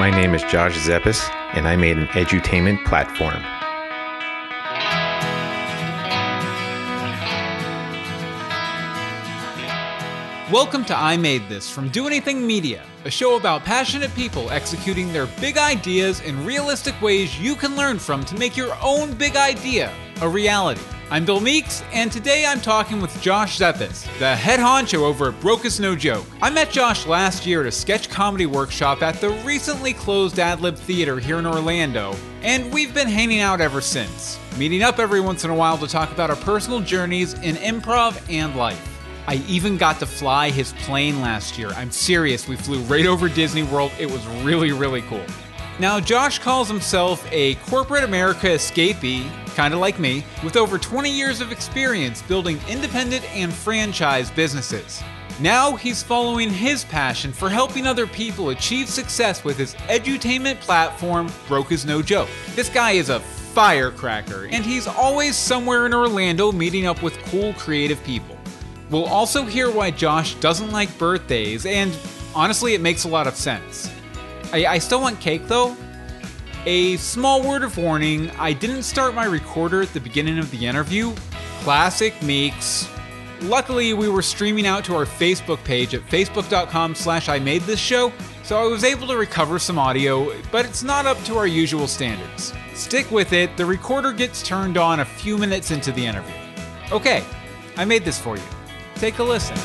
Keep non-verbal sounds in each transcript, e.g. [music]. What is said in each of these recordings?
My name is Josh Zeppis, and I made an edutainment platform. Welcome to I Made This from Do Anything Media, a show about passionate people executing their big ideas in realistic ways you can learn from to make your own big idea a reality. I'm Bill Meeks, and today I'm talking with Josh Zeppis, the head honcho over at Broke Is No Joke. I met Josh last year at a sketch comedy workshop at the recently closed Adlib Theater here in Orlando, and we've been hanging out ever since, meeting up every once in a while to talk about our personal journeys in improv and life. I even got to fly his plane last year. I'm serious, we flew right over Disney World. It was really, really cool. Now, Josh calls himself a corporate America escapee, kind of like me, with over 20 years of experience building independent and franchise businesses. Now he's following his passion for helping other people achieve success with his edutainment platform, Broke Is No Joke. This guy is a firecracker, and he's always somewhere in Orlando meeting up with cool, creative people. We'll also hear why Josh doesn't like birthdays, and honestly, it makes a lot of sense. I, I, still want cake though. A small word of warning I didn't start my recorder at the beginning of the interview. Classic Meeks. Luckily, we were streaming out to our Facebook page at facebook.com slash I made this show, so I was able to recover some audio, but it's not up to our usual standards. Stick with it, the recorder gets turned on a few minutes into the interview. Okay, I made this for you. Take a listen.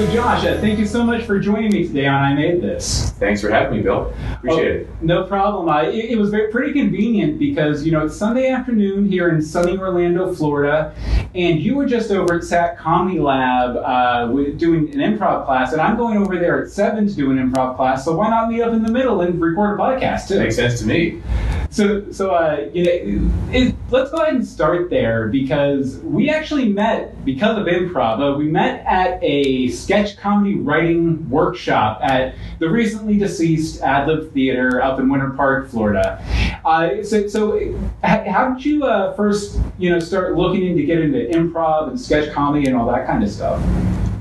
So, Josh, uh, thank you so much for joining me today on I Made This. Thanks for having me, Bill. Appreciate oh, it. No problem. Uh, it, it, was very, pretty convenient because, you know, it's Sunday afternoon here in sunny Orlando, Florida, and you were just over at SAK Comedy Lab uh, doing an improv class, and I'm going over there at 7 to do an improv class, so why not meet up in the middle and record a podcast, too? Makes sense to me. So, so uh, you know, it, let's go ahead and start there because we actually met because of improv. Uh, we met at a sketch comedy writing workshop at the recently deceased Adlib Theater up in Winter Park, Florida. Uh, so, so how did you uh, first, you know, start looking into getting into improv and sketch comedy and all that kind of stuff?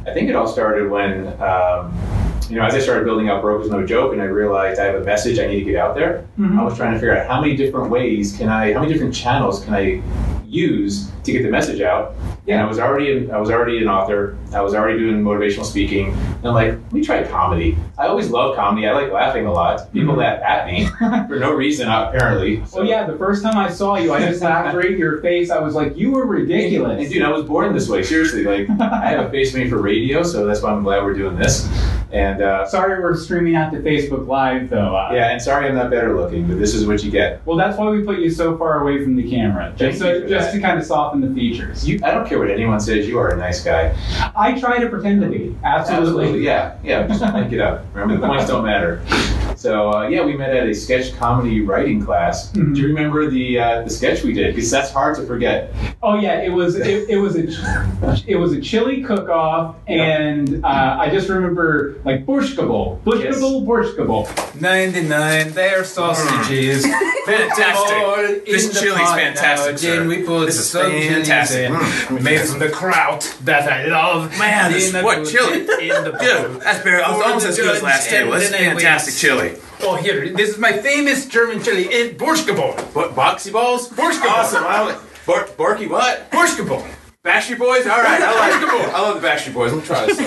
I think it all started when. Um, you know, as I started building out Broke Is No Joke and I realized I have a message I need to get out there, mm-hmm. I was trying to figure out how many different ways can I, how many different channels can I use to get the message out. Yeah. And I was already I was already an author. I was already doing motivational speaking. And I'm like, let me try comedy. I always love comedy. I like laughing a lot. People mm-hmm. laugh at me [laughs] for no reason, apparently. So. Well, yeah. The first time I saw you, I just laughed right in your face. I was like, you were ridiculous. And, and dude, I was born this way. Seriously, like I have a face made for radio, so that's why I'm glad we're doing this. And uh, sorry, we're streaming out to Facebook Live, though. Uh, yeah, and sorry I'm not better looking, but this is what you get. Well, that's why we put you so far away from the camera, just so, just to kind of soften the features. You, I don't care what anyone says. You are a nice guy. I try to pretend to be. Absolutely. Absolutely. Yeah. Yeah. Just make it up. Remember, the points don't matter. So uh, yeah, we met at a sketch comedy writing class. Mm-hmm. Do you remember the uh, the sketch we did? Because that's hard to forget. Oh yeah, it was it, it was a it was a chili cook off, and uh, I just remember like Borshkable, Borshkable, Borshkable. Ninety nine, they're sausages. [laughs] fantastic. This chili's fantastic, sir. We put this is fantastic. Mm. [laughs] Made from the kraut that I love. Man, this, what chili? In the [laughs] Dude, that's very almost as good as last table. This is fantastic chili. Oh, here, this is my famous German chili. It Borschkeball. What, boxy balls? Borschkeball. Awesome. I like, Bar- Barky what? Borschkeball. Backstreet Boys? All right, I like it. I love the Backstreet Boys. Let me try this.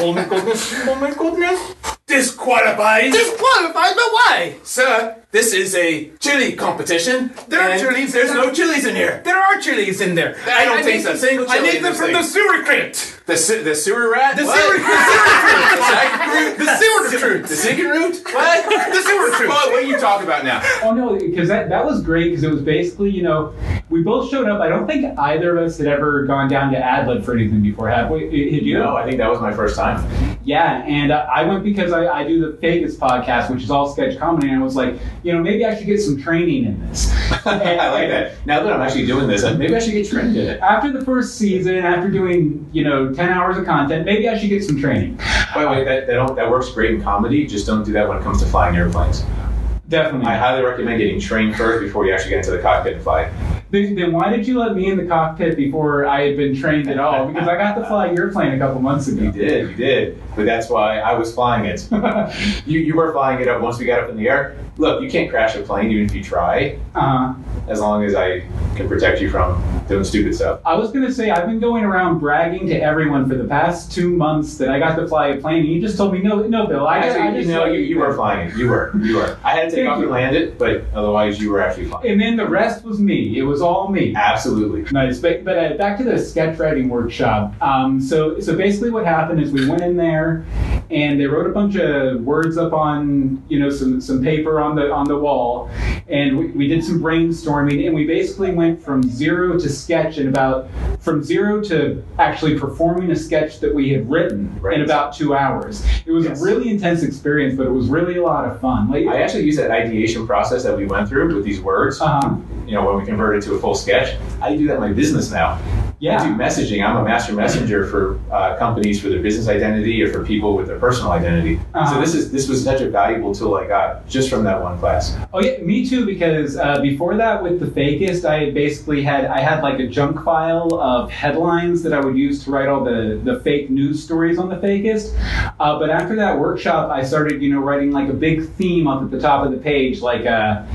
oh my goodness. Oh my goodness. Disqualified. Disqualified, but why? Sir, this is a chili competition. There are chilies. There's no chilies in here. There are chilies in there. I don't I think so. Single chili. I need them from thing. the sewer crate. The, the sewer rat? The what? sewer, the the sewer root. The secret root? What? the sewer root. What, what are you talking about now? Oh no, because that, that was great because it was basically, you know, we both showed up. I don't think either of us had ever gone down to Adlib for anything before, have we? Had you? No, I think that was my first time. Yeah, and uh, I went because I, I do the Fakest podcast, which is all sketch comedy, and I was like, you know, maybe I should get some training in this. and, [laughs] I like that. Now that I'm actually doing this, maybe I should get trained in it. After the first season, after doing, you know, 10 hours of content, maybe I should get some training. By the way, that, that, that works great in comedy, just don't do that when it comes to flying airplanes. Definitely. I highly recommend getting trained first before you actually get into the cockpit and fly. Then, then why did you let me in the cockpit before I had been trained at all? Because I got to fly your plane a couple months ago. You did, you did. But that's why I was flying it. [laughs] you, you were flying it up once we got up in the air. Look, you can't crash a plane even if you try, Uh, as long as I can protect you from doing stupid stuff. I was gonna say I've been going around bragging to everyone for the past two months that I got to fly a plane, and you just told me no, no, Bill. I, Actually, I just you know, you, you were [laughs] flying it. You were, you were. I had to take off and land it, but otherwise you were actually flying. And then the rest was me. It was all me. Absolutely. Nice, but, but uh, back to the sketch writing workshop. Um, so, so basically, what happened is we went in there, and they wrote a bunch of words up on, you know, some, some paper on the on the wall, and we, we did some brainstorming, and we basically went from zero to sketch in about from zero to actually performing a sketch that we had written Right. in about two hours. It was Yes. a really intense experience, but it was really a lot of fun. Like, I actually use that ideation process that we went through with these words. uh, You know, when we converted to a full sketch, I do that in my business now. Yeah. I do messaging. I'm a master messenger for uh, companies for their business identity or for people with their personal identity. Uh-huh. So this is this was such a valuable tool I got just from that one class. Oh yeah, me too. Because uh, before that, with the Fakest, I basically had I had like a junk file of headlines that I would use to write all the the fake news stories on the Fakest. Uh, but after that workshop, I started you know writing like a big theme up at the top of the page, like a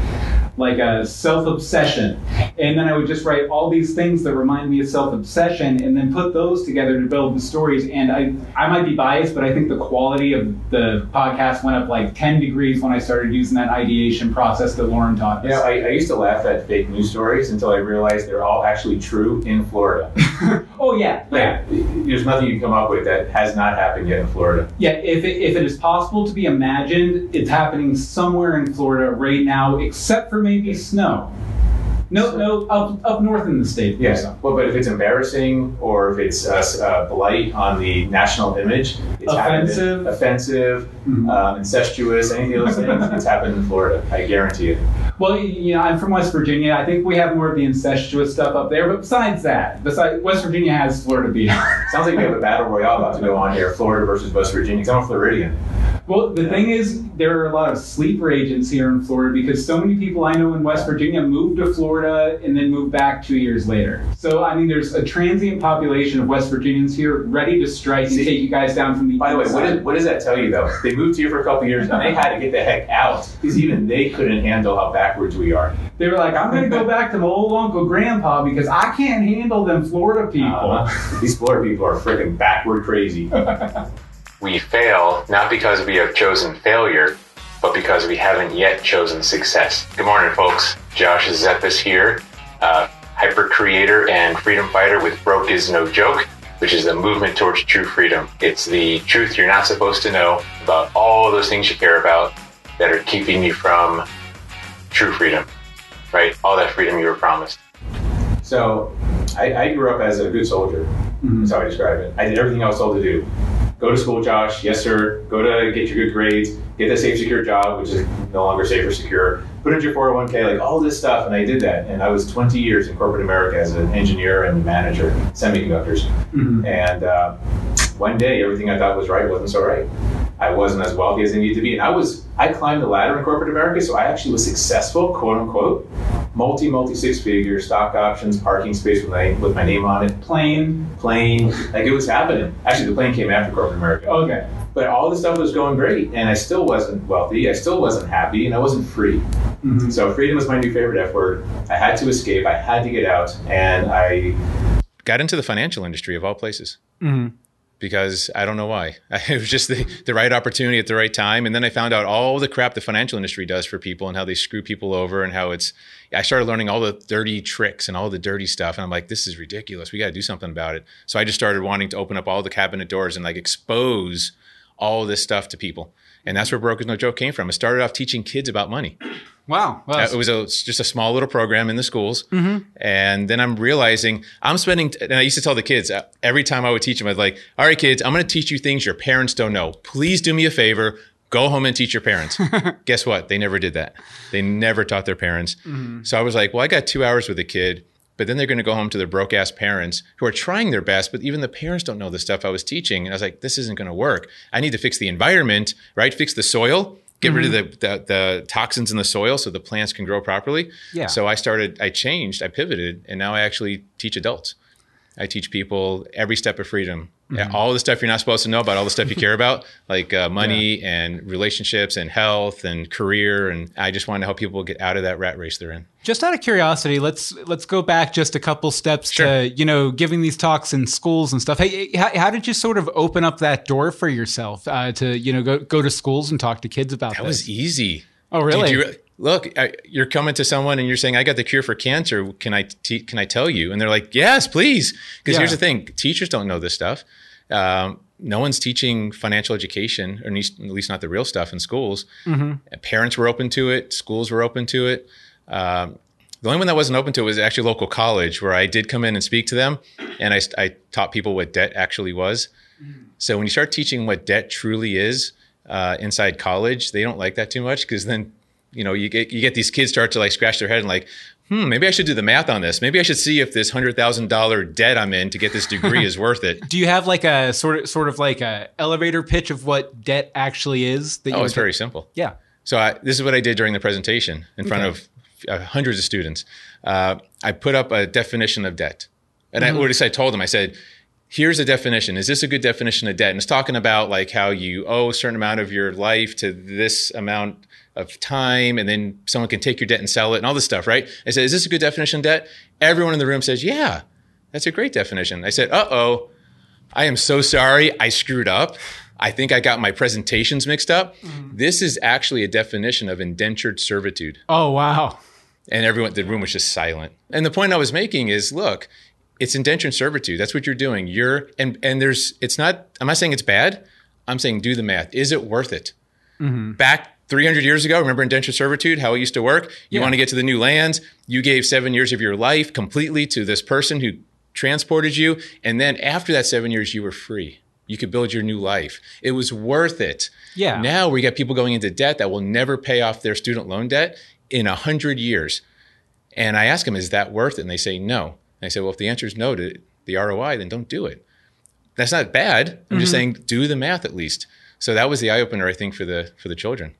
like a self obsession, and then I would just write all these things that remind me of self obsession, and then put those together to build the stories. And I I might be biased, but I think the quality of the podcast went up like ten degrees when I started using that ideation process that Lauren taught us. You know, I, I used to laugh at fake news stories until I realized they're all actually true in Florida. [laughs] oh yeah, yeah, there's nothing you can come up with that has not happened yet in Florida. yeah. If it, if it is possible to be imagined, it's happening somewhere in Florida right now, except for maybe snow. No, no, up up north in the state. Yes. some. Well, but if it's embarrassing or if it's uh, uh, blight on the national image, it's Offensive. offensive, Mhm. um, incestuous, any of those things, it's happened in Florida. I guarantee it. Well, you know, I'm from West Virginia. I think we have more of the incestuous stuff up there. But besides that, besides West Virginia has Florida beat. Sounds like we have a [laughs] battle royale about to go on here: Florida versus West Virginia. 'cause I'm a Floridian. Well, the thing is, there are a lot of sleeper agents here in Florida because so many people I know in West Virginia moved to Florida and then moved back two years later. So I mean, there's a transient population of West Virginians here ready to strike and See- take you guys down from the. By the way, what, what does that tell you, though? They moved here for a couple years and they had to get the heck out because even they couldn't handle how backwards we are. They were like, I'm going to go back to my old uncle grandpa because I can't handle them Florida people. Uh, these Florida people are freaking backward crazy. [laughs] We fail not because we have chosen failure, but because we haven't yet chosen success. Good morning, folks. Josh Zeppis here, uh, hyper creator and freedom fighter with Broke is No Joke, which is the movement towards true freedom. It's the truth you're not supposed to know about all those things you care about that are keeping you from true freedom, right? All that freedom you were promised. So I, I grew up as a good soldier. That's how I describe it. I did everything I was told to do. Go to school, Josh. Yes, sir. Go to get your good grades. Get that safe, secure job, which is no longer safe or secure. Put in your 401k, like all this stuff. And I did that. And I was 20 years in corporate America as an engineer and manager, semiconductors. Mhm. And uh, one day, everything I thought was right wasn't so right. I wasn't as wealthy as I needed to be, and I was I climbed the ladder in corporate America, so I actually was successful, quote unquote, multi multi six figure stock options, parking space with my with my name on it, Plane. plane, like it was happening. Actually, the plane came after corporate America, Okay. but all this stuff was going great, and I still wasn't wealthy, I still wasn't happy, and I wasn't free. Mhm. So freedom was my new favorite F word. I had to escape, I had to get out, and I got into the financial industry of all places because I don't know why. [laughs] It was just the, the right opportunity at the right time. And then I found out all the crap the financial industry does for people and how they screw people over and how it's, I started learning all the dirty tricks and all the dirty stuff. And I'm like, this is ridiculous. We got to do something about it. So I just started wanting to open up all the cabinet doors and like expose all this stuff to people. And that's where Broke is No Joke came from. It started off teaching kids about money. Wow. Well, it was a, just a small little program in the schools. And then I'm realizing I'm spending, and I used to tell the kids uh, every time I would teach them, I'd like, all right, kids, I'm going to teach you things your parents don't know. Please do me a favor. Go home and teach your parents. [laughs] Guess what? They never did that. They never taught their parents. So I was like, well, I got two hours with a kid, but then they're going to go home to their broke ass parents who are trying their best, but even the parents don't know the stuff I was teaching. And I was like, this isn't going to work. I need to fix the environment, right? Fix the soil get rid of mm-hmm. the, the the toxins in the soil so the plants can grow properly. Yeah. So I started, I changed, I pivoted, and now I actually teach adults. I teach people every step of freedom. Mm-hmm. All the stuff you're not supposed to know about, all the stuff you care [laughs] about, like uh, money and relationships and health and career. And I just want to help people get out of that rat race they're in. Just out of curiosity, let's let's go back just a couple steps Sure. to you know giving these talks in schools and stuff. Hey, how, how did you sort of open up that door for yourself uh, to you know go go to schools and talk to kids about That this? was easy. oh, really? Did you, look, I, you're coming to someone and you're saying, "I got the cure for cancer. Can I te- can I tell you?" And they're like, "Yes, please." Because Yeah. here's the thing: teachers don't know this stuff. Um, no one's teaching financial education, or at least, at least not the real stuff in schools. Parents were open to it. Schools were open to it. Um, the only one that wasn't open to it was actually local college, where I did come in and speak to them, and I, I taught people what debt actually was. So when you start teaching what debt truly is uh, inside college, they don't like that too much because then you know you get you get these kids start to like scratch their head and like, hmm, maybe I should do the math on this. Maybe I should see if this hundred thousand dollar debt I'm in to get this degree is worth it. [laughs] Do you have like a sort of sort of like a elevator pitch of what debt actually is? That Oh, it's very simple. yeah. So I, this is what I did during the presentation in front Okay. of uh, hundreds of students. Uh, I put up a definition of debt, and I, what I told them, I said, "Here's a definition. Is this a good definition of debt?" And it's talking about like how you owe a certain amount of your life to this amount of time, and then someone can take your debt and sell it, and all this stuff, right? I said, "Is this a good definition of debt?" Everyone in the room says, "Yeah, that's a great definition." I said, "Uh oh." I am so sorry. I screwed up. I think I got my presentations mixed up. This is actually a definition of indentured servitude. Oh wow. And everyone, the room was just silent. And the point I was making is look, it's indentured servitude. That's what you're doing. You're, and, and there's, it's not, I'm not saying it's bad. I'm saying do the math. Is it worth it? Back 300 years ago, remember indentured servitude, how it used to work? You Yeah. want to get to the new lands. You gave seven years of your life completely to this person who transported you. And then after that seven years, you were free. You could build your new life. It was worth it. Yeah. Now we got people going into debt that will never pay off their student loan debt in a hundred years. And I ask them, is that worth it? And they say no. And I say, well, if the answer is no to the ROI, then don't do it. That's not bad. I'm just mm-hmm. saying do the math at least. So that was the eye opener, I think, for the for the children.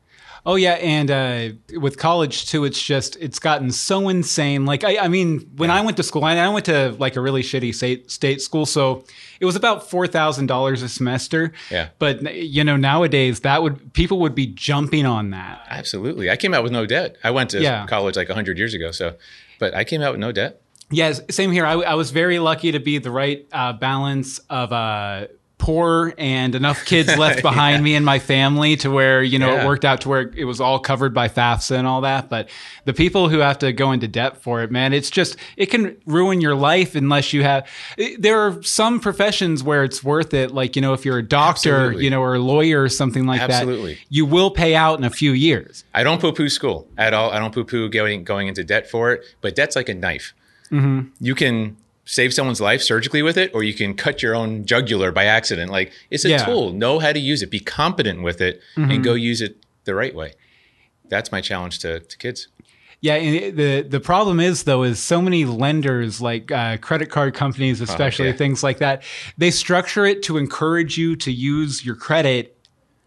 Oh yeah, and uh, with college too, it's just it's gotten so insane. Like I, I mean, when I went to school, I, I went to like a really shitty state state school, so it was about four thousand dollars a semester. Yeah. But you know, nowadays that would people would be jumping on that. Absolutely. I came out with no debt. I went to Yeah. college like 100 years ago. So, but I came out with no debt. Yes, same here. I, I was very lucky to be the right uh, balance of uh, poor and enough kids left [laughs] behind me and my family to where you know Yeah. it worked out to where it was all covered by FAFSA and all that. But the people who have to go into debt for it, man, it's just it can ruin your life unless you have. it- There are some professions where it's worth it, like you know if you're a doctor, Absolutely. you know, or a lawyer or something like Absolutely. that. You will pay out in a few years. I don't poo poo school at all. I don't poo poo going, going into debt for it, but debt's like a knife. Mm-hmm. You can save someone's life surgically with it, or you can cut your own jugular by accident. Like it's a Yeah. tool. Know how to use it. Be competent with it, and go use it the right way. That's my challenge to, to kids. Yeah, and the the problem is though is so many lenders like uh, credit card companies, especially yeah. things like that, they structure it to encourage you to use your credit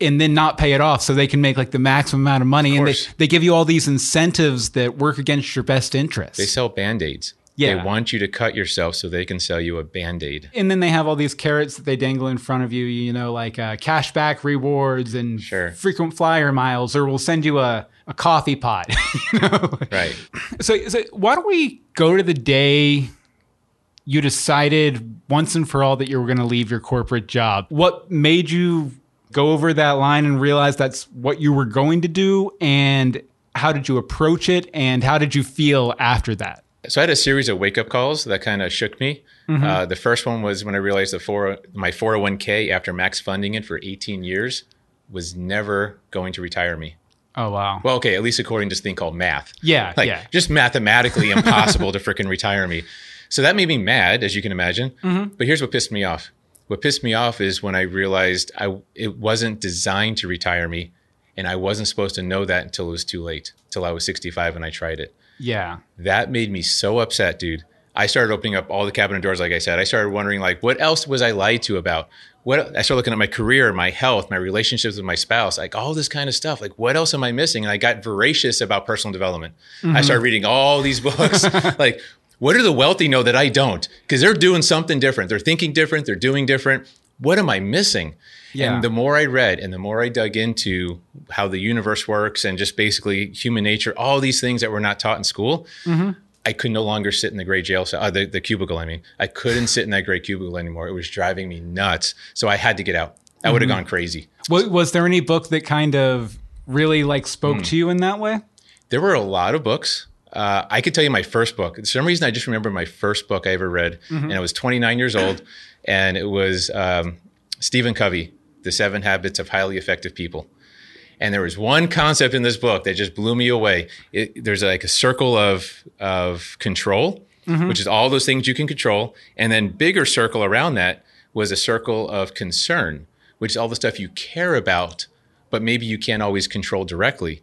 and then not pay it off so they can make like the maximum amount of money and they, they give you all these incentives that work against your best interest. They sell band aids. Yeah. They want you to cut yourself so they can sell you a band aid. and then they have all these carrots that they dangle in front of you, you know, like uh, cashback rewards and Sure. frequent flyer miles, or we'll send you a, a coffee pot. [laughs] you know? Right. So, so why don't we go to the day you decided once and for all that you were going to leave your corporate job? What made you go over that line and realize that's what you were going to do? And how did you approach it? And how did you feel after that? So I had a series of wake up calls that kind of shook me. Uh, the first one was when I realized the four, my 401k after max funding it for 18 years was never going to retire me. Oh, wow. Well, okay, at least according to this thing called math. yeah. Like yeah. just mathematically [laughs] impossible to freaking retire me. So that made me mad, as you can imagine. But here's what pissed me off. What pissed me off is when I realized I it wasn't designed to retire me, and I wasn't supposed to know that until it was too late, till I was 65 and I tried it. Yeah. That made me so upset, dude. I started opening up all the cabinet doors. Like I said, I started wondering like, what else was I lied to about? What I started looking at my career, my health, my relationships with my spouse, like all this kind of stuff. Like, what else am I missing? And I got voracious about personal development. I mm-hmm. started reading all these books. [laughs] like, what do the wealthy know that I don't? Because they're doing something different. They're thinking different. They're doing different. What am I missing? Yeah. And the more I read and the more I dug into how the universe works and just basically human nature, all these things that were not taught in school, I could no longer sit in the gray jail cell, uh, the, the cubicle. I mean, I couldn't sit in that gray cubicle anymore. It was driving me nuts. So I had to get out. I would have gone crazy. Was, was there any book that kind of really like spoke Hmm. to you in that way? There were a lot of books. Uh, I could tell you my first book. For some reason, I just remember my first book I ever read, and I was 29 years old, and it was um, Stephen Covey, The Seven Habits of Highly Effective People. And there was one concept in this book that just blew me away. It, there's like a circle of of control, which is all those things you can control, and then bigger circle around that was a circle of concern, which is all the stuff you care about, but maybe you can't always control directly.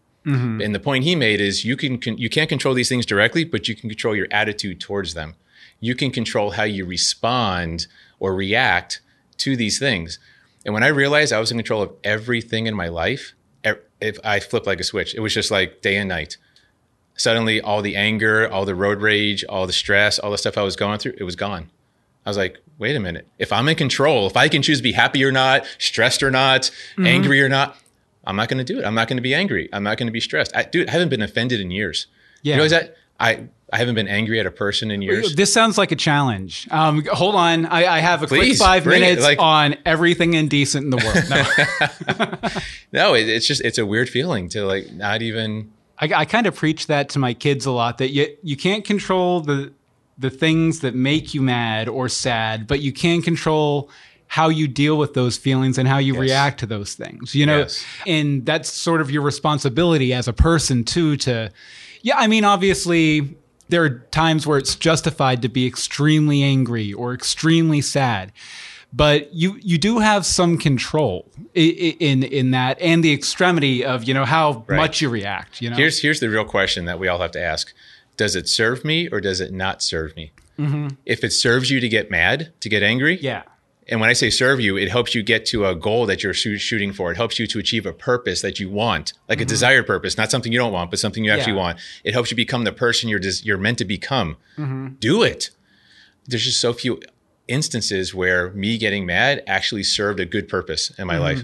And the point he made is you can, can you can't control these things directly, but you can control your attitude towards them. You can control how you respond or react to these things. And when I realized I was in control of everything in my life, if I flipped like a switch, it was just like day and night. Suddenly, all the anger, all the road rage, all the stress, all the stuff I was going through, it was gone. I was like, wait a minute. If I'm in control, if I can choose to be happy or not, stressed or not, mm-hmm. angry or not, I'm not going to do it. I'm not going to be angry. I'm not going to be stressed. I, dude, I haven't been offended in years. Yeah. You realize that? I, I haven't been angry at a person in years. This sounds like a challenge. Um, hold on, I, I have a Please, quick five minutes like- on everything indecent in the world. No. [laughs] No, it, it's just, it's a weird feeling to like not even, I, I kind of preach that to my kids a lot that you you can't control the the things that make you mad or sad, but you can control how you deal with those feelings and how you react to those things. You know, Yes. and that's sort of your responsibility as a person too. To yeah, I mean, obviously. There are times where it's justified to be extremely angry or extremely sad, but you you do have some control in in that and the extremity of you know how Right. much you react. You know, here's, here's the real question that we all have to ask. Does it serve me or does it not serve me? Mm-hmm. If it serves you to get mad, to get angry, yeah. And when I say serve you, it helps you get to a goal that you're shoo- shooting for. It helps you to achieve a purpose that you want, like a mm-hmm. desired purpose, not something you don't want, but something you actually Yeah. want. It helps you become the person you're des- you're meant to become. Mm-hmm. Do it. There's just so few instances where me getting mad actually served a good purpose in my mm-hmm. life.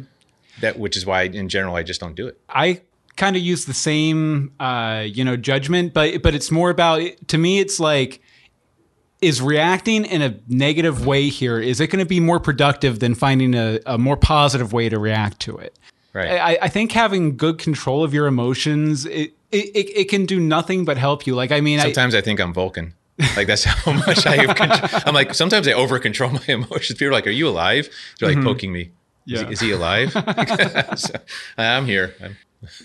That which is why, in general, I just don't do it. I kind of use the same, uh, you know, judgment, but but it's more about to me. It's like, is reacting in a negative way here? Is it going to be more productive than finding a, a more positive way to react to it? Right. I, I think having good control of your emotions, it, it, it, can do nothing but help you. Like, I mean, Sometimes I think I'm Vulcan. Like that's [laughs] how much I have control. I'm like sometimes I over control my emotions. People are like, "Are you alive?" They're like mm-hmm. poking me. Is, Yeah. he, is he alive? [laughs] So, I'm here. I'm,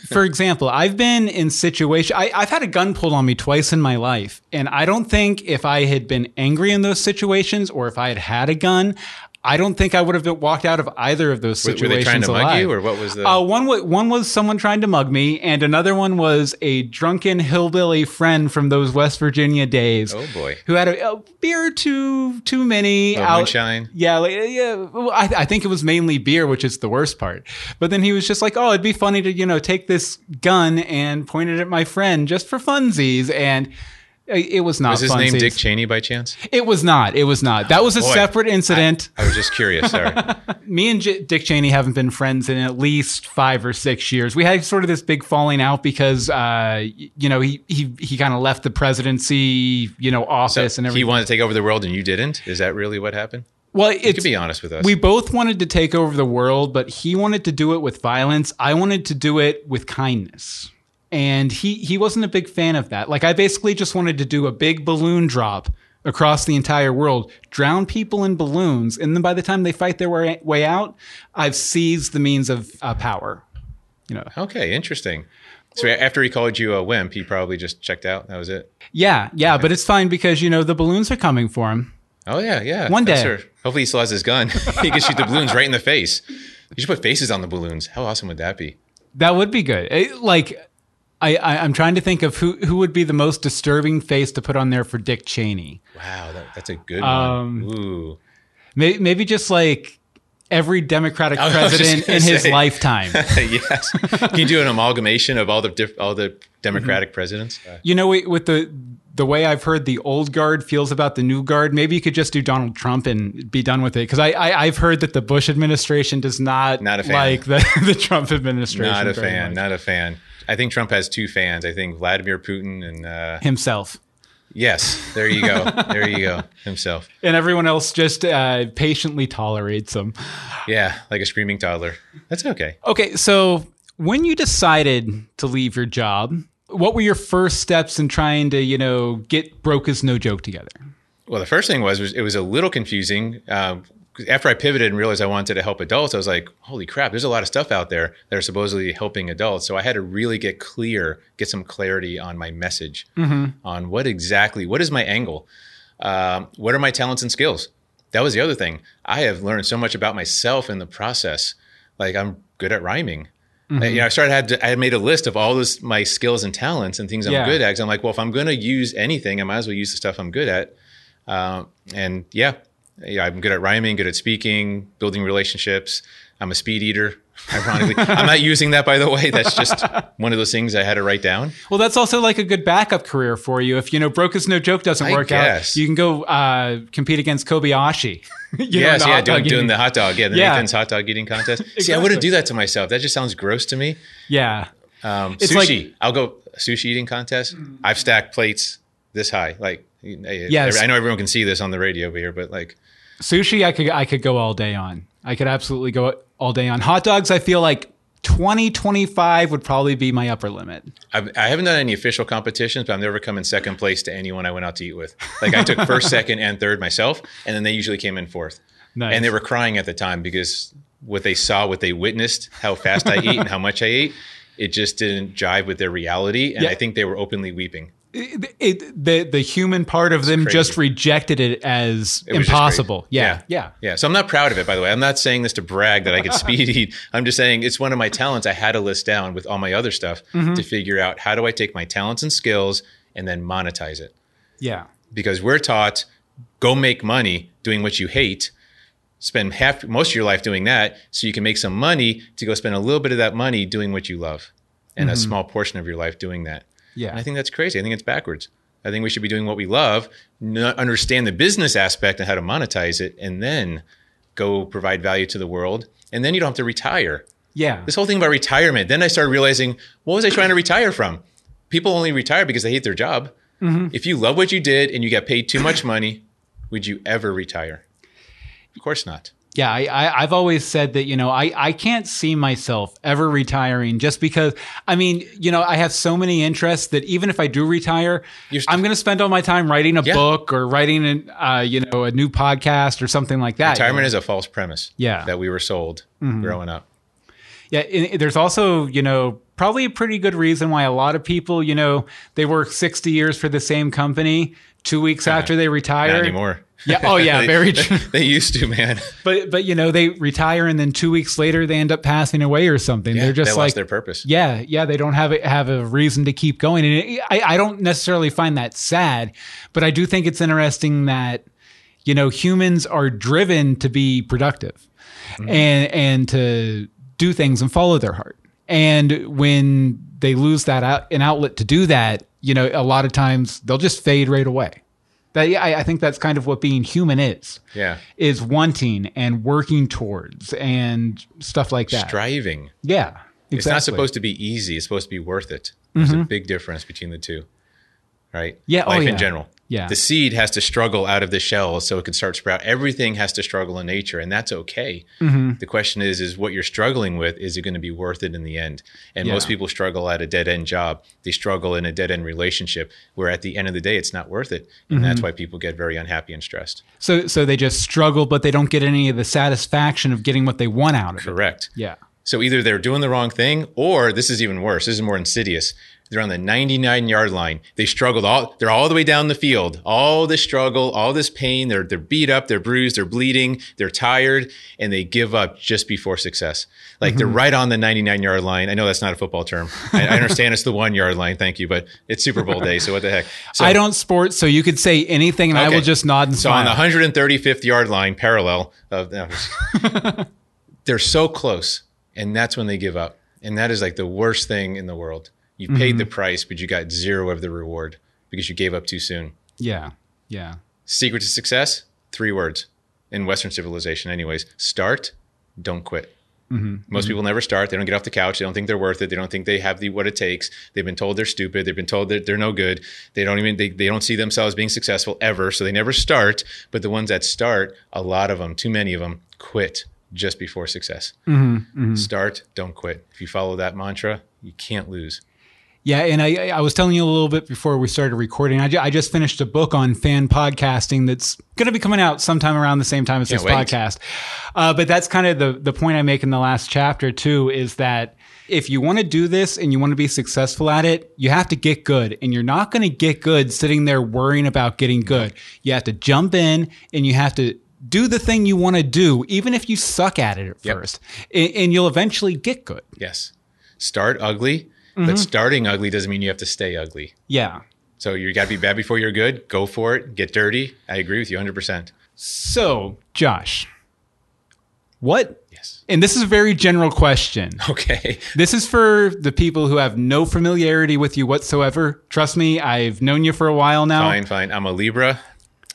for example, I've been in situation. I, I've had a gun pulled on me twice in my life, and I don't think if I had been angry in those situations, or if I had had a gun, I don't think I would have walked out of either of those were, were situations they trying to mug you, or what was the? Uh, one was one was someone trying to mug me, and another one was a drunken hillbilly friend from those West Virginia days. Oh, boy. Who had a, a beer too too many Oh, out- moonshine? Yeah, like, yeah. I, I think it was mainly beer, which is the worst part. But then he was just like, "Oh, it'd be funny to you know take this gun and point it at my friend just for funsies," and it it was not. was his name funsies. Dick Cheney by chance? It was not. It was not. That was a Boy, separate incident I was just curious. Sorry. [laughs] me and J- Dick Cheney haven't been friends in at least five or six years. We had sort of this big falling out because, uh, you know, he he he kind of left the presidency, you know, office and everything. he wanted to take over the world and you didn't. Is that really what happened? well, You it's could be honest with us. we both wanted to take over the world, but he wanted to do it with violence. I wanted to do it with kindness. And he he wasn't a big fan of that. Like I basically just wanted to do a big balloon drop across the entire world, drown people in balloons, and then by the time they fight their way, way out, I've seized the means of uh, power. You know. okay, interesting. So after he called you a wimp, he probably just checked out. That was it. Yeah, yeah, but it's fine because you know the balloons are coming for him. Oh yeah, yeah. One day. her- Hopefully he still has his gun. [laughs] he can shoot the balloons right in the face. You should put faces on the balloons. How awesome would that be? That would be good. It- like I, I I'm trying to think of who who would be the most disturbing face to put on there for Dick Cheney. Wow, that, that's a good Um, one. Ooh. Maybe, maybe just like every Democratic [laughs] I was just president in his say. lifetime. [laughs] yes. Can you do an amalgamation of all the diff- all the Democratic Mm-hmm. presidents? Uh, You know, with with the the way I've heard the old guard feels about the new guard, maybe you could just do Donald Trump and be done with it. Because I, I I've heard that the Bush administration does not, Not a fan. like the [laughs] the Trump administration. not a fan. much. Not a fan. I think Trump has two fans. I think Vladimir Putin and uh, himself. yes, there you go. there you go. [laughs] Himself. And everyone else just uh, patiently tolerates him. Yeah, like a screaming toddler. That's okay. Okay, so when you decided to leave your job, what were your first steps in trying to, you know, get Broke is No Joke together? Well, the first thing was, was it was a little confusing. Um, after I pivoted and realized I wanted to help adults, I was like, "Holy crap! There's a lot of stuff out there that are supposedly helping adults." So I had to really get clear, get some clarity on my message, on what exactly, what is my angle, um, what are my talents and skills. That was the other thing. I have learned so much about myself in the process. Like I'm good at rhyming. Uh, You know, I started had to, I had made a list of all this my skills and talents and things I'm Yeah. good at. I'm like, well, if I'm going to use anything, I might as well use the stuff I'm good at. Um, and yeah, yeah, I'm good at rhyming, good at speaking, building relationships. I'm a speed eater. Ironically, [laughs] I'm not using that by the way. That's just [laughs] one of those things I had to write down. Well, that's also like a good backup career for you. If, you know, Broke is No Joke doesn't I work guess. out, you can go uh, compete against Kobayashi. [laughs] know, yes, the yeah, doing, doing the hot dog, yeah, the Yeah. Nathan's hot dog eating contest. See, I wouldn't do that to myself. That just sounds gross to me. Yeah. Um, sushi, like- Mm. I'll go sushi eating contest. I've stacked plates this high. Like, Yes. I know everyone can see this on the radio over here, but like, Sushi, I could I could go all day on. I could absolutely go all day on. Hot dogs, I feel like 20, 25 would probably be my upper limit. I've, I haven't done any official competitions, but I've never come in second place to anyone I went out to eat with. Like I took [laughs] first, second, and third myself, and then they usually came in fourth. Nice. And they were crying at the time because what they saw, what they witnessed, how fast I ate and how much I ate, it just didn't jive with their reality. And Yeah. I think they were openly weeping. It, it- the the human part of them crazy. just rejected it as It impossible. crazy. Yeah, yeah. Yeah. So I'm not proud of it, by the way. I'm not saying this to brag that I could speed eat. I'm just saying it's one of my talents. I had to list down with all my other stuff Mm-hmm. to figure out how do I take my talents and skills and then monetize it. Yeah. because we're taught go make money doing what you hate spend half most of your life doing that so you can make some money to go spend a little bit of that money doing what you love and a small portion of your life doing that Yeah. and i think that's crazy i think it's backwards i think we should be doing what we love understand the business aspect and how to monetize it and then go provide value to the world and then you don't have to retire Yeah. this whole thing about retirement. Then I started realizing what was I trying to retire from? People only retire because they hate their job. Mm-hmm. If you love what you did and you got paid too much money, would you ever retire? Of course not. Yeah, I, I, I've always said that, you know, I, I can't see myself ever retiring just because, I mean, you know, I have so many interests that even if I do retire, st- I'm going to spend all my time writing a Yeah. book or writing, an, uh, you know, a new podcast or something like that. Retirement is a false premise. Yeah. That we were sold growing up. Yeah, there's also, you know, probably a pretty good reason why a lot of people, you know, they work 60 years for the same company. Two weeks after they retire, Not anymore. Yeah. Oh, yeah. [laughs] They- very true. they used to, man. But but you know, they retire and then two weeks later they end up passing away or something. Yeah, They're just they like lost their purpose. Yeah, yeah, they don't have a, have a reason to keep going, and it, I I don't necessarily find that sad, but I do think it's interesting that you know humans are driven to be productive, Mm-hmm. and and to do things and follow their heart, and when they lose that out an outlet to do that, you know, a lot of times they'll just fade right away. That yeah, I, I think that's kind of what being human is Yeah. is wanting and working towards and stuff like that. Striving. yeah, exactly. It's not supposed to be easy. It's supposed to be worth it. There's a mm-hmm. big difference between the two, right? Yeah, oh Life yeah. in general. Yeah. The seed has to struggle out of the shell so it can start sprout. Everything has to struggle in nature, and that's okay. Mm-hmm. The question is, is what you're struggling with, is it going to be worth it in the end? And Yeah. most people struggle at a dead end job. They struggle in a dead end relationship where at the end of the day, it's not worth it. And Mm-hmm. that's why people get very unhappy and stressed. So so they just struggle, but they don't get any of the satisfaction of getting what they want out of it. Correct. Yeah. So either they're doing the wrong thing, or this is even worse. This is more insidious. They're on the 99 yard line. They struggled all, they're all the way down the field. All this struggle, all this pain. They're, they're beat up, they're bruised, they're bleeding, they're tired, and they give up just before success. Like they're mm-hmm. right on the 99 yard line. I know that's not a football term. I, I understand it's the one yard line. Thank you. But it's Super Bowl day. So what the heck? So, I don't sport, so you could say anything and I will just nod and So on the 135th yard line, parallel of [laughs] they're so close, and that's when they give up. And that is like the worst thing in the world. You paid the mm-hmm. price, but you got zero of the reward because you gave up too soon. yeah. Yeah. Secret to success: three words in Western civilization, anyways. Start, don't quit. Mm-hmm, Most mm-hmm. people never start. They don't get off the couch. They don't think they're worth it. They don't think they have the what it takes. They've been told they're stupid. They've been told that they're no good. They don't even they, they don't see themselves being successful ever. So they never start. But the ones that start, a lot of them, too many of them, quit just before success. Start, don't quit. If you follow that mantra, you can't lose. Yeah, and I I was telling you a little bit before we started recording. I, ju- I just finished a book on fan podcasting that's going to be coming out sometime around the same time as Can't this wait. podcast. Uh, but that's kind of the the point I make in the last chapter too is that if you want to do this and you want to be successful at it, you have to get good, and you're not going to get good sitting there worrying about getting good. You have to jump in and you have to do the thing you want to do, even if you suck at it at Yep. first, and, and you'll eventually get good. Yes. Start ugly, but starting ugly doesn't mean you have to stay ugly. Yeah. So you got to be bad before you're good. Go for it. Get dirty. I agree with you 100%. So, Josh, what? Yes. And this is a very general question. [laughs] Okay. This is for the people who have no familiarity with you whatsoever. Trust me, I've known you for a while now. Fine, fine. I'm a Libra.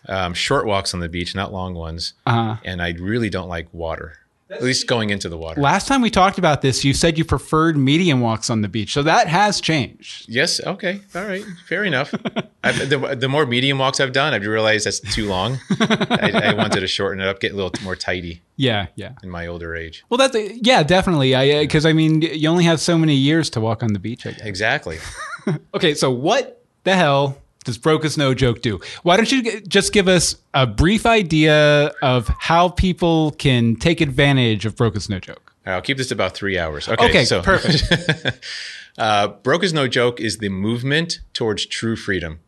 Um, short walks on the beach, not long ones. Uh-huh. And I really don't like water, at least going into the water. Last time we talked about this, you said you preferred medium walks on the beach. So that has changed. yes. Okay. All right. Fair enough. [laughs] I've, the, the more medium walks I've done, I've realized that's too long. I, I wanted to shorten it up, get a little more tidy Yeah, yeah. in my older age. Well, that's a, yeah, definitely. I uh, because I mean, you only have so many years to walk on the beach. I guess. Exactly. [laughs] Okay, so what the hell does Broke is No Joke do? Why don't you just give us a brief idea of how people can take advantage of Broke is No Joke? I'll keep this about three hours. Okay. Okay, so perfect. [laughs] uh, Broke is no joke is the movement towards true freedom.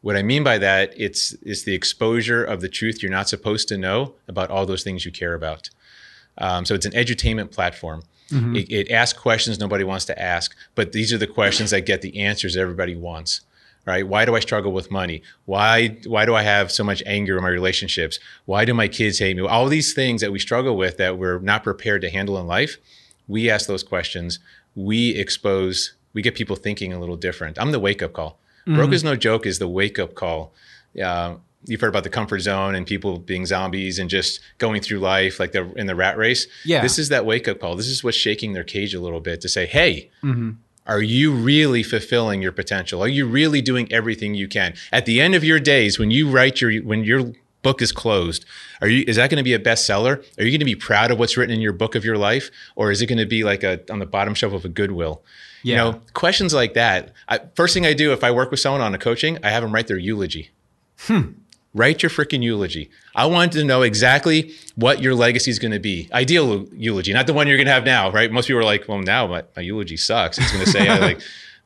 What I mean by that, it's it's the exposure of the truth you're not supposed to know about all those things you care about. Um, so it's an edutainment platform. It, it asks questions nobody wants to ask, but these are the questions that get the answers everybody wants. Right? Why do I struggle with money? Why why do I have so much anger in my relationships? Why do my kids hate me? All these things that we struggle with that we're not prepared to handle in life. We ask those questions. We expose. We get people thinking a little different. I'm the wake up call. Broke is no joke is the wake up call. Uh, you've heard about the comfort zone and people being zombies and just going through life like they're in the rat race. Yeah. This is that wake up call. This is what's shaking their cage a little bit to say, hey, are you really fulfilling your potential? Are you really doing everything you can? At the end of your days, when you write your when your book is closed, are you is that going to be a bestseller? Are you going to be proud of what's written in your book of your life, or is it going to be like a on the bottom shelf of a Goodwill? You know, questions like that. I, first thing I do if I work with someone on a coaching, I have them write their eulogy. Hmm. Write your freaking eulogy. I want to know exactly what your legacy is going to be. Ideal eulogy, not the one you're going to have now, right? Most people are like, well, now my, my eulogy sucks. It's going to say, I [laughs] like,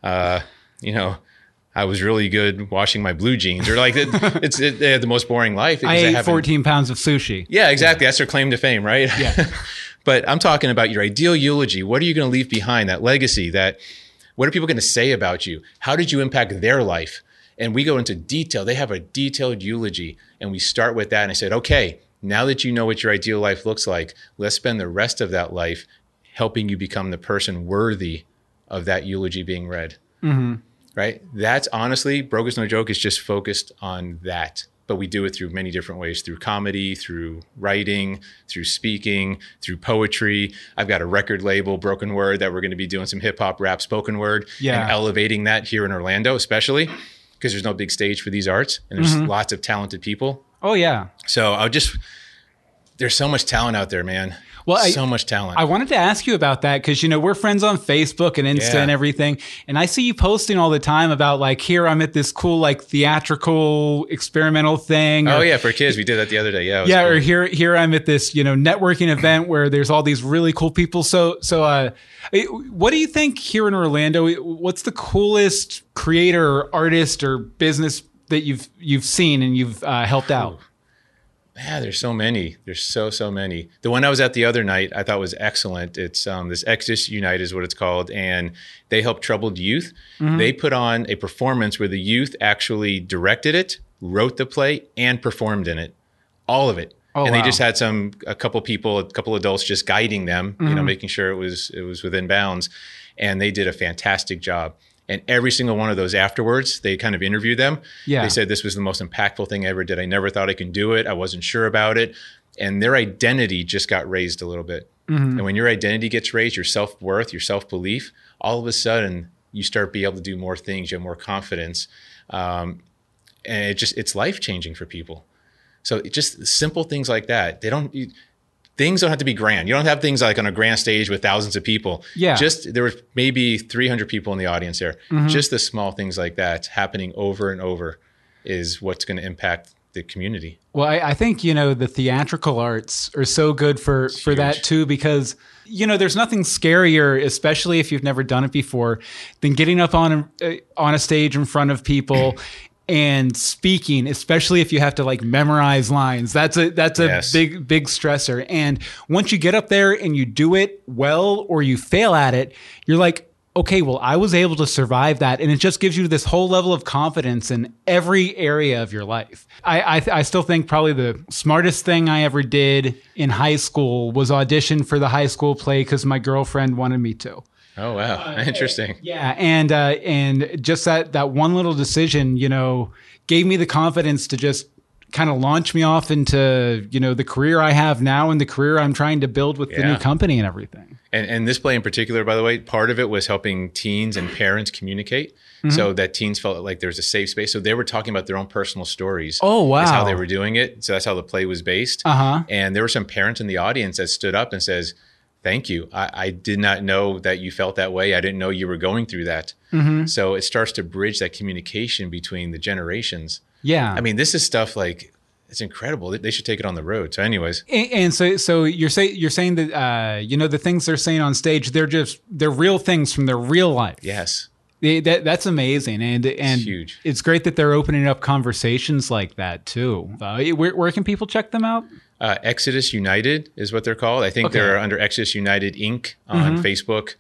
uh, you know, I was really good washing my blue jeans, or like it, it's it, they had the most boring life. I ate 14 pounds of sushi. yeah, exactly. That's their claim to fame, right? Yeah. [laughs] but I'm talking about your ideal eulogy. What are you going to leave behind? That legacy. That what are people going to say about you? How did you impact their life? And we go into detail. They have a detailed eulogy, and we start with that. And I said, okay, now that you know what your ideal life looks like, let's spend the rest of that life helping you become the person worthy of that eulogy being read. Mm-hmm. Right? That's honestly, Broke is No Joke is just focused on that. But we do it through many different ways through comedy, through writing, through speaking, through poetry. I've got a record label, Broken Word, that we're going to be doing some hip hop, rap, spoken word, Yeah. and elevating that here in Orlando, especially because there's no big stage for these arts and there's mm-hmm. lots of talented people. Oh, yeah. So I'll just, there's so much talent out there, man. Well, I- so much talent. I wanted to ask you about that because you know we're friends on Facebook and Insta Yeah. and everything, and I see you posting all the time about like here I'm at this cool like theatrical experimental thing. oh or- yeah, for kids, we did that the other day. Yeah, it was yeah, cool. or here here I'm at this you know networking event where there's all these really cool people. So so uh, eh, what do you think here in Orlando? What's the coolest creator, or artist, or business that you've you've seen and you've uh, helped out? Yeah, there's so many. There's so so many. The one I was at the other night, I thought was excellent. It's um, this Exodus Unite is what it's called, and they help troubled youth. Mm-hmm. They put on a performance where the youth actually directed it, wrote the play, and performed in it, all of it. Oh, and wow. they just had some a couple people, a couple adults just guiding them, you Mm-hmm. know, making sure it was it was within bounds, and they did a fantastic job. And every single one of those afterwards, they kind of interviewed them. Yeah. They said this was the most impactful thing I ever did. I never thought I could do it. I wasn't sure about it. And their identity just got raised a little bit. And when your identity gets raised, your self worth, your self belief, all of a sudden you start being able to do more things. You have more confidence. Um, and it just, it's life changing for people. So it just simple things like that. They don't, you, things don't have to be grand. You don't have things like on a grand stage with thousands of people. Yeah. Just there were maybe 300 people in the audience there. Just the small things like that happening over and over is what's going to impact the community. Well, I, I think you know the theatrical arts are so good for for that too because you know there's nothing scarier, especially if you've never done it before, than getting up on a, uh, on a stage in front of people [clears throat] and speaking, especially if you have to like memorize lines. That's a that's a Yes. big big stressor. And once you get up there and you do it well or you fail at it, you're like. Okay, well, I was able to survive that, and it just gives you this whole level of confidence in every area of your life. I, I, I still think probably the smartest thing I ever did in high school was audition for the high school play because my girlfriend wanted me to. Oh, wow. [laughs] Interesting. Yeah, and uh, and just that that one little decision, you know, gave me the confidence to just kind of launch me off into you know the career I have now and the career I'm trying to build with the new company and everything. And, and this play in particular, by the way, part of it was helping teens and parents communicate Mm-hmm. so that teens felt like there was a safe space. So they were talking about their own personal stories. Oh, Is how they were doing it. So that's how the play was based. Uh-huh. And there were some parents in the audience that stood up and says, Thank you. I, I did not know that you felt that way. I didn't know you were going through that. Mm-hmm. So it starts to bridge that communication between the generations. Yeah, I mean, this is stuff like it's incredible. They- should take it on the road. So, anyways, And, and so, so you're saying you're saying that uh, you know the things they're saying on stage, they're just they're real things from their real life. yes. They- that, that's amazing, and and huge. It's great that they're opening up conversations like that too. Uh, where, where can people check them out? Uh, Exodus United is what they're called. I think Okay. Mm-hmm. they're under Exodus United Inc. on Facebook.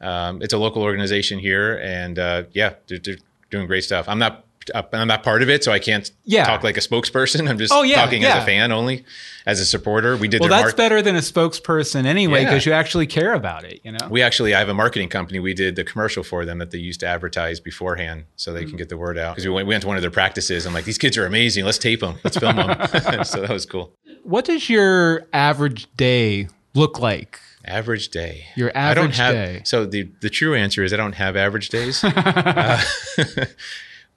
Um, it's a local organization here, and uh, yeah, they're, they're doing great stuff. I'm not. I'm not part of it, so I can't Yeah. talk like a spokesperson. [laughs] I'm just Oh, yeah, talking as a fan only, as a supporter. We did Well, that's mark- better than a spokesperson anyway, Yeah. because you actually care about it. You know. We actually, I have a marketing company. We did the commercial for them that they used to advertise beforehand, so Mm. they can get the word out. Because we went, we went to one of their practices. I'm like, these kids are amazing. Let's tape them. Let's film them. [laughs] [laughs] so that was cool. what does your average day look like? Average day. Your average I don't have. day. So the the true answer is I don't have average days. Uh,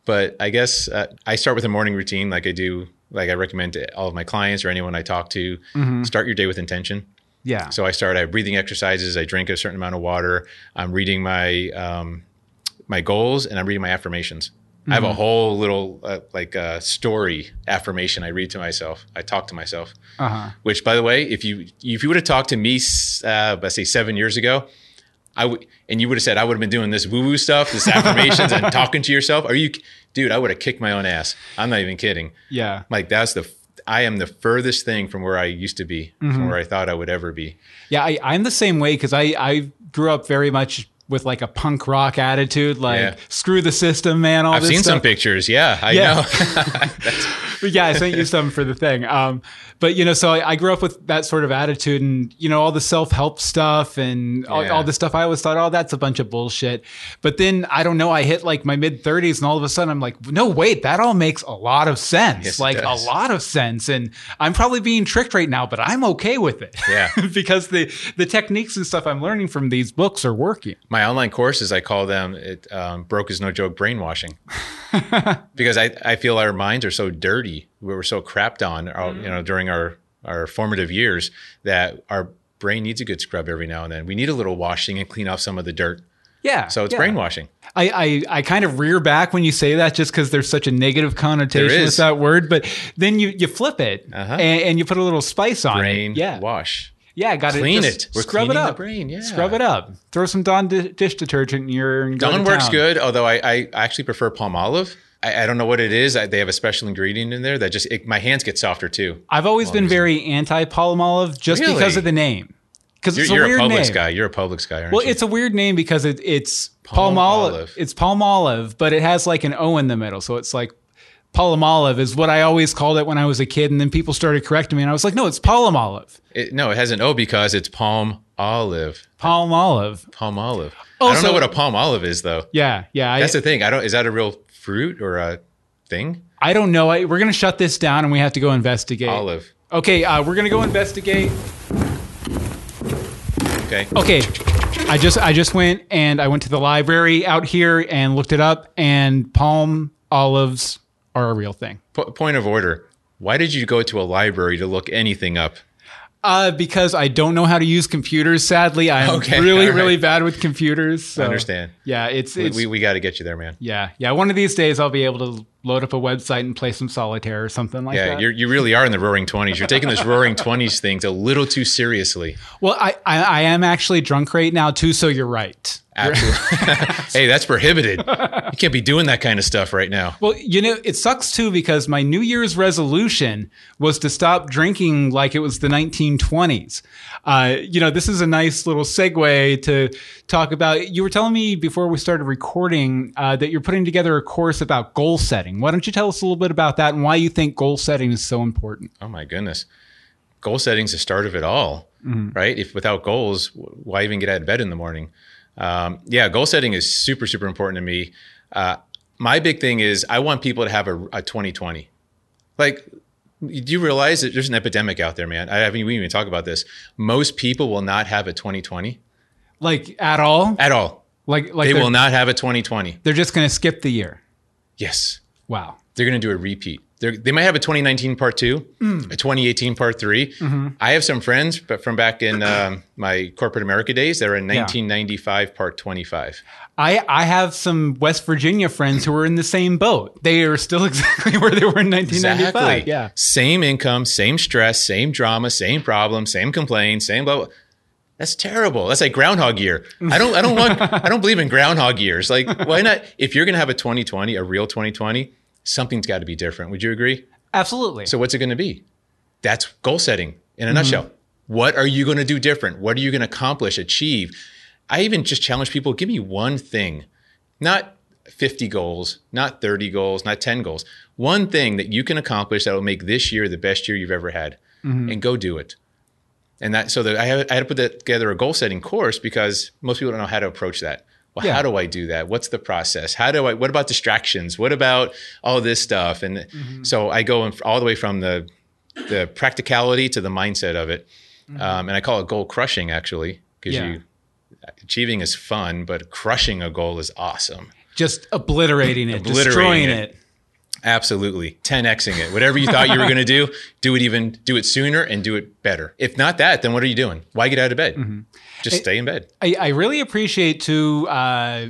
but I guess uh, I start with a morning routine, like I do, like I recommend to all of my clients or anyone I talk to. Mm-hmm. Start your day with intention. Yeah. So I start. I have breathing exercises. I drink a certain amount of water. I'm reading my um, my goals and I'm reading my affirmations. I have a whole little uh, like uh, story affirmation I read to myself. I talk to myself. Uh huh. Which, by the way, if you if you would have talked to me, uh, let's say seven years ago, I would, and you would have said I would have been doing this woo woo stuff, this affirmations, and [laughs] talking to yourself. Are you, dude? I would have kicked my own ass. I'm not even kidding. Yeah. Like that's the, I am the furthest thing from where I used to be, from mm-hmm. where I thought I would ever be. Yeah, I, I'm the same way because I, I grew up very much with like a punk rock attitude, like Yeah. screw the system, man. All I've this seen some pictures. Yeah, I Yeah. know. [laughs] But yeah, I sent you some for the thing. Um, but you know, so I, I grew up with that sort of attitude, and you know, all the self help stuff and all, Yeah. all the stuff. I always thought, oh, that's a bunch of bullshit. But then I don't know. I hit like my mid thirties, and all of a sudden, I'm like, no, wait, that all makes a lot of sense. Yes, like a lot of sense. And I'm probably being tricked right now, but I'm okay with it. Yeah. [laughs] because the the techniques and stuff I'm learning from these books are working. my online courses, I call them it um, broke is no joke brainwashing, [laughs] because I, I feel our minds are so dirty. We were so crapped on, uh, you know, during our our formative years that our brain needs a good scrub every now and then. We need a little washing and clean off some of the dirt. Yeah. So it's yeah. brainwashing. I, I, I kind of rear back when you say that just because there's such a negative connotation with that word, but then you, you flip it Uh-huh. and, and you put a little spice on Brain it. Yeah. wash. Yeah, got to Clean it. We're scrub it cleaning the up. brain, yeah. Scrub it up. Throw some Dawn di- dish detergent in your. and go Dawn to works town. good, although I, I actually prefer palm olive. I, I don't know what it is. I, they have a special ingredient in there that just it, my hands get softer too. I've always been very anti palm olive just Really? because of the name. Because You're, it's a you're a weird Publix name. guy. You're a Publix guy, aren't Well, you? it's a weird name because it, it's palm, Palm olive. olive. It's palm olive, but it has like an O in the middle, so it's like palm olive is what I always called it when I was a kid, and then people started correcting me, and I was like, no, it's palm olive. It- no, it has an O because it's palm olive. Palm olive. Palm olive. I Oh, don't know what a palm olive is though. Yeah, yeah. I, That's the thing. I don't. Is that a real fruit or a thing? I don't know. I, we're gonna shut this down, and we have to go investigate. Olive. Okay, uh, we're gonna go investigate. Okay. Okay, I just I just went and I went to the library out here and looked it up, and palm olives are a real thing. Po- point of order. Why did you go to a library to look anything up? Uh, because I don't know how to use computers. Sadly, I'm Okay, really, all right. really bad with computers. So, Understand. Yeah, it's We, we, we got to get you there, man. yeah, yeah. One of these days, I'll be able to load up a website and play some solitaire or something like Yeah, that. you're, you really are in the roaring 20s. You're taking this roaring 20s things a little too seriously. well, I, I I am actually drunk right now too, so you're right. Absolutely. [laughs] hey, that's prohibited. You can't be doing that kind of stuff right now. Well, you know, it sucks too because my New Year's resolution was to stop drinking like it was the 1920s. Uh, you know, this is a nice little segue to talk about. You were telling me before we started recording uh, that you're putting together a course about goal setting. Why don't you tell us a little bit about that and why you think goal setting is so important? Oh my goodness. Goal setting is the start of it all, right? If without goals, why even get out of bed in the morning? Um, yeah, goal setting is super, super important to me. Uh, my big thing is I want people to have a, a 2020. Like, do you realize that there's an epidemic out there, man? I haven't we even talk about this. Most people will not have a 2020 Like at all? at all. Like like They will not have a 2020. they're just going to skip the year. Yes. Wow. they're going to do a repeat. They're, they might have a 2019 part two, a 2018 part 3 I have some friends, but from back in um, my corporate America days, they're in 1995 part 25. I, I have some West Virginia friends who are in the same boat. They are still [laughs] exactly where they were in 1995. Yeah. Same income, same stress, same drama, same problem, same complaint, same blah. blah. That's terrible. That's like Groundhog Year. I don't. I don't want. [laughs] I don't believe in Groundhog Years. Like, why not? If you're going to have a 2020, a real 2020, something's got to be different. Would you agree? Absolutely. So what's it going to be? That's goal setting in a mm-hmm. nutshell. What are you going to do different? What are you going to accomplish, achieve? I even just challenge people, give me one thing, not 50 goals, not 30 goals, not 10 goals. One thing that you can accomplish that will make this year the best year you've ever had mm-hmm. and go do it. And that, so that I, have, I had to put that together a goal setting course because most people don't know how to approach that. Well, Yeah. how do I do that? What's the process? How do I, what about distractions? What about all this stuff? And so I go in all the way from the, the practicality to the mindset of it. Um, and I call it goal crushing actually, because Yeah. you, achieving is fun, but crushing a goal is awesome. Just obliterating it, Obliterating destroying it. it. Absolutely. 10xing it. Whatever you thought you were going to do, do it even do it sooner and do it better. If not that, then what are you doing? Why get out of bed? Mm-hmm. Just stay in bed. I, I really appreciate too. Uh,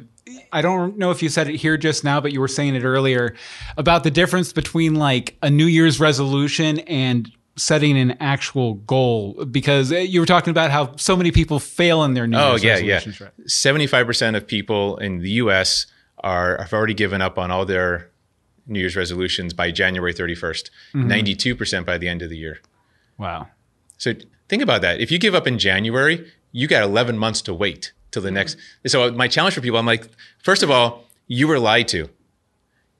I don't know if you said it here just now, but you were saying it earlier about the difference between like a New Year's resolution and setting an actual goal. Because uh, you were talking about how so many people fail in their New Oh Year's yeah, yeah. resolutions. Seventy-five percent of people in the U.S. are have already given up on all their New Year's resolutions by January 31st. Mm-hmm. 92 percent by the end of the year. Wow. So think about that. If you give up in January, you got 11 months to wait till the next. So my challenge for people, I'm like, first of all, you were lied to.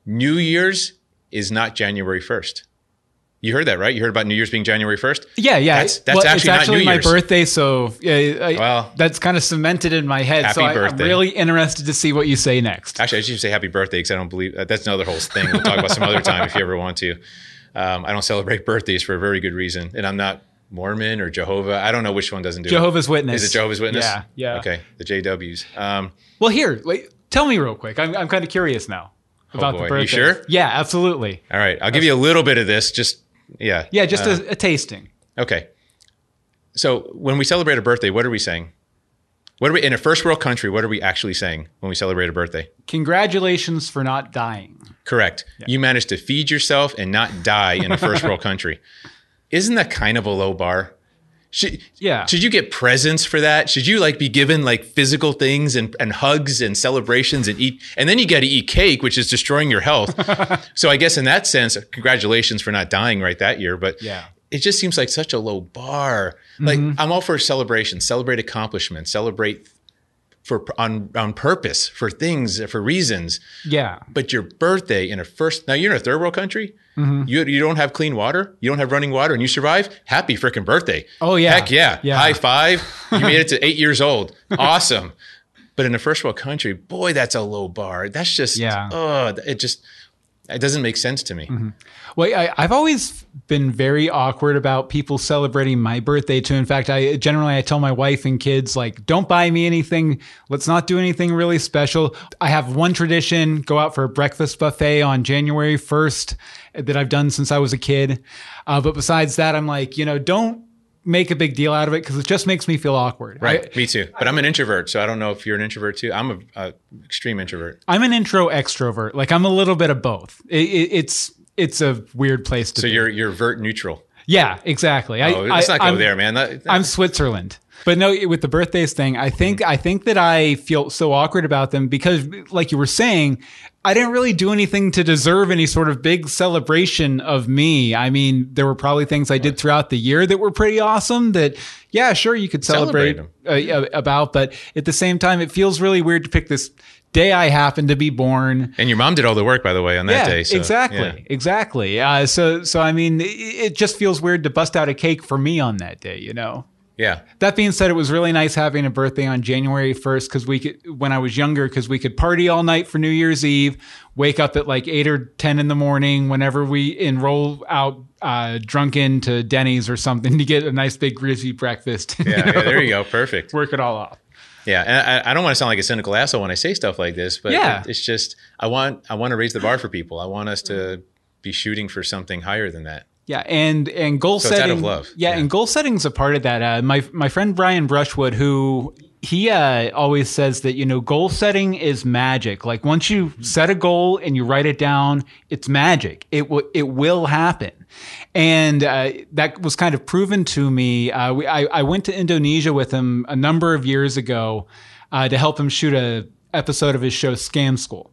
New Year's is not January 1st. You heard that, right? You heard about New Year's being January 1st? Yeah, yeah. That's- that's Well, actually actually New my Year's. birthday, so yeah, I, Well- that's kind of cemented in my head. so Happy I, I'm birthday. really interested to see what you say next. Actually, I should say happy birthday because I don't believe that's another whole thing. We'll talk about some other time if you ever want to. Um, I don't celebrate birthdays for a very good reason, and I'm not Mormon or Jehovah. I don't know which one doesn't do it. Jehovah's it. Witness. Is it Jehovah's Witness? Yeah, yeah. Okay, the JWs. Um, Well, here, wait, tell me real quick. I'm, I'm kind of curious now about Oh, boy. the You sure? Yeah, absolutely. all right, I'll give you a little bit of this. Just yeah, Yeah, just Uh, a, a tasting. Okay. So when we celebrate a birthday, what are we saying? What are we in a first world country? What are we actually saying when we celebrate a birthday? Congratulations for not dying. Correct. You managed to feed yourself and not die in a first world [laughs] country. Isn't that kind of a low bar? Should, Yeah. Should you get presents for that? Should you like be given like physical things and, and hugs and celebrations and eat? And then you got to eat cake, which is destroying your health. [laughs] so I guess in that sense, congratulations for not dying right that year. But Yeah. it just seems like such a low bar. Like mm-hmm. I'm all for celebration, celebrate accomplishments, celebrate for on on purpose for things for reasons. Yeah. But your birthday in a first now you're in a third world country. Mm-hmm. You you don't have clean water. You don't have running water, and you survive. Happy freaking birthday! Oh, yeah. heck yeah! Yeah. High five! You made it to [laughs] eight years old. Awesome. But in a first world country, boy, that's a low bar. That's just Yeah. Oh, it just it doesn't make sense to me. Well, I, I've always been very awkward about people celebrating my birthday too. In fact, I generally I tell my wife and kids like, don't buy me anything. Let's not do anything really special. I have one tradition: go out for a breakfast buffet on January first that I've done since I was a kid. Uh, but besides that, I'm like, you know, don't make a big deal out of it because it just makes me feel awkward. Right, I, me too. But I'm an introvert, so I don't know if you're an introvert too. I'm a, a extreme introvert. I'm an intro extrovert. Like I'm a little bit of both. It, it, it's it's a weird place to So be. you're you're vert neutral. yeah, exactly. I, Oh, let's I- not go I'm- there, man. That- I'm Switzerland. But no, with the birthdays thing, I think I think that I feel so awkward about them because, like you were saying, I didn't really do anything to deserve any sort of big celebration of me. I mean, there were probably things I did throughout the year that were pretty awesome. That yeah, sure, you could celebrate, Celebrate uh, about, but at the same time, it feels really weird to pick this day I happened to be born. and your mom did all the work, by the way, on that yeah, day. So, exactly, yeah. exactly. Uh, so, so I mean, it, it just feels weird to bust out a cake for me on that day, you know. Yeah. That being said, it was really nice having a birthday on January 1st because we could, when I was younger, because we could party all night for New Year's Eve, wake up at like 8 or 10 in the morning whenever we enroll out uh, drunken to Denny's or something to get a nice big greasy breakfast. [laughs] Yeah, yeah, there you go. Perfect. Work it all off. Yeah, and I, I don't want to sound like a cynical asshole when I say stuff like this, but Yeah. it- it's just I want I want to raise the bar for people. I want us to be shooting for something higher than that. Yeah, and and goal So setting. of love. Yeah, Yeah. and goal setting's a part of that. Uh, my my friend Brian Brushwood, who he uh, always says that you know goal setting is magic. Like once you set a goal and you write it down, it's magic. It will it will happen, and uh, that was kind of proven to me. Uh, we, I I went to Indonesia with him a number of years ago uh, to help him shoot a episode of his show Scam School.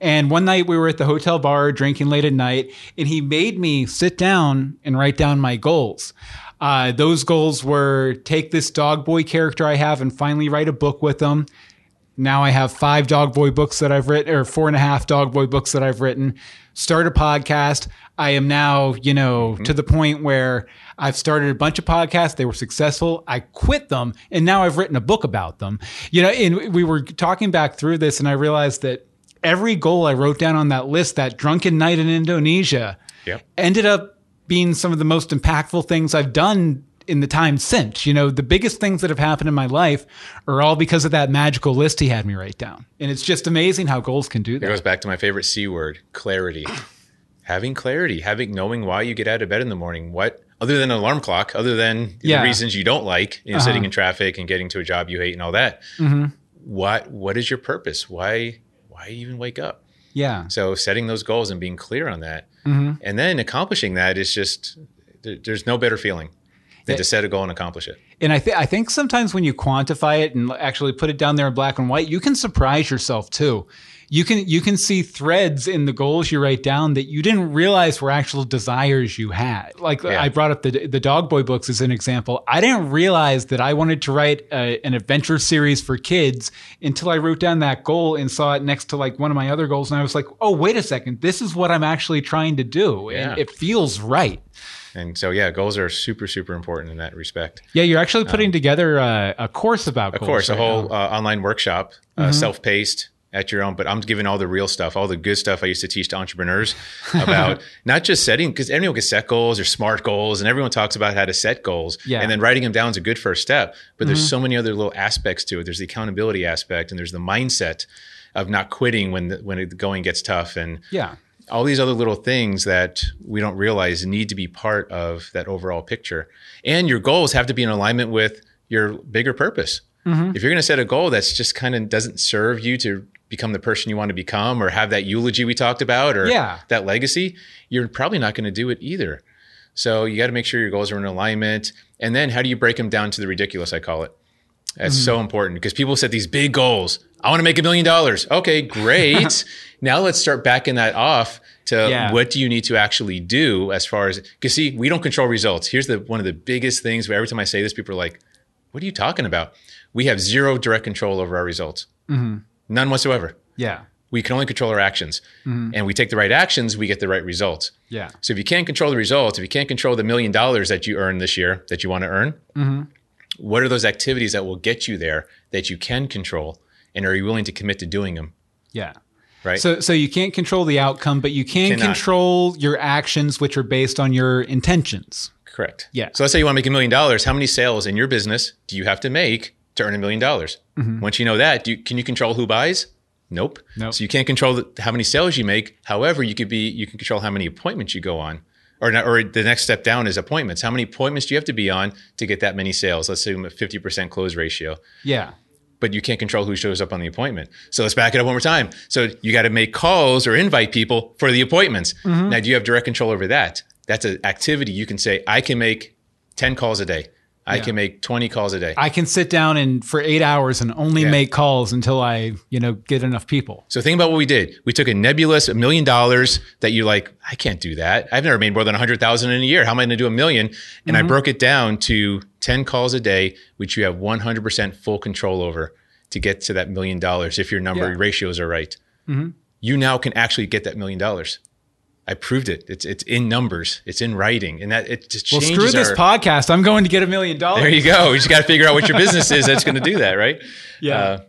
And one night we were at the hotel bar drinking late at night, and he made me sit down and write down my goals. Uh, those goals were take this dog boy character I have and finally write a book with them. Now I have five dog boy books that I've written, or four and a half dog boy books that I've written. Start a podcast. I am now, you know, to the point where I've started a bunch of podcasts. They were successful. I quit them, and now I've written a book about them. You know, and we were talking back through this, and I realized that every goal I wrote down on that list, that drunken night in Indonesia, Yep. ended up being some of the most impactful things I've done in the time since. You know, the biggest things that have happened in my life are all because of that magical list he had me write down. And it's just amazing how goals can do that. It goes back to my favorite C word, clarity. [clears throat] having clarity, having knowing why you get out of bed in the morning, what other than an alarm clock, other than Yeah. the reasons you don't like, you know, Uh-huh. sitting in traffic and getting to a job you hate and all that. Mm-hmm. What what is your purpose? Why why even wake up? Yeah. So setting those goals and being clear on that, Mm-hmm. and then accomplishing that is just there, there's no better feeling than to set a goal and accomplish it. And I, th- I think sometimes when you quantify it and actually put it down there in black and white, you can surprise yourself too. You can you can see threads in the goals you write down that you didn't realize were actual desires you had. Like Yeah. I brought up the the Dog Boy books as an example. I didn't realize that I wanted to write a, an adventure series for kids until I wrote down that goal and saw it next to like one of my other goals, and I was like, oh wait a second, this is what I'm actually trying to do, Yeah. and it feels right. And so yeah, goals are super super important in that respect. Yeah, you're actually putting together a, a course about Um, Of goals course, a whole uh, online workshop, uh, self-paced at your own. But I'm giving all the real stuff, all the good stuff I used to teach to entrepreneurs about [laughs] not just setting, because everyone can set goals or smart goals, and everyone talks about how to set goals. Yeah. And then writing them down is a good first step. But there's mm-hmm. so many other little aspects to it. There's the accountability aspect, and there's the mindset of not quitting when the, when the going gets tough, and Yeah. all these other little things that we don't realize need to be part of that overall picture. And your goals have to be in alignment with your bigger purpose. Mm-hmm. If you're going to set a goal that's just kind of doesn't serve you to become the person you want to become or have that eulogy we talked about or Yeah. that legacy, you're probably not going to do it either. So you got to make sure your goals are in alignment. And then how do you break them down to the ridiculous? I call it. That's mm-hmm. so important because people set these big goals. I want to make a million dollars. Okay, great. [laughs] now let's start backing that off to Yeah. what do you need to actually do as far as because see, we don't control results. Here's the one of the biggest things. Where every time I say this, people are like, "What are you talking about?" We have zero direct control over our results. Mm-hmm. None whatsoever. Yeah. We can only control our actions, mm-hmm. and we take the right actions, we get the right results. Yeah. So if you can't control the results, if you can't control the million dollars that you earn this year that you want to earn, mm-hmm. what are those activities that will get you there that you can control, and are you willing to commit to doing them? Yeah. Right. So, so you can't control the outcome, but you can Cannot. control your actions, which are based on your intentions. Correct. Yeah. So let's say you want to make a million dollars. How many sales in your business do you have to make to earn a million dollars? Mm-hmm. Once you know that, do you, can you control who buys? Nope. Nope. So you can't control the, how many sales you make. However, you could be you can control how many appointments you go on, or not, or the next step down is appointments. How many appointments do you have to be on to get that many sales? Let's say a fifty percent close ratio. Yeah. But you can't control who shows up on the appointment. So let's back it up one more time. So you got to make calls or invite people for the appointments. Mm-hmm. Now, do you have direct control over that? That's an activity you can say, I can make 10 calls a day. I can make 20 calls a day. I can sit down and for eight hours and only Yeah. make calls until I, you know, get enough people. So think about what we did. We took a nebulous a million dollars that you're like, I can't do that. I've never made more than a hundred thousand in a year. How am I going to do a million? And I mm-hmm. broke it down to 10 calls a day, which you have 100% full control over to get to that million dollars. If your number Yeah. ratios are right, mm-hmm. you now can actually get that million dollars. I proved it. It's, it's in numbers. It's in writing and that it just Well, screw this our- podcast. I'm going to get a million dollars. There you go. You just got to figure out what your business is that's going to do that, right? [laughs] Yeah. Uh,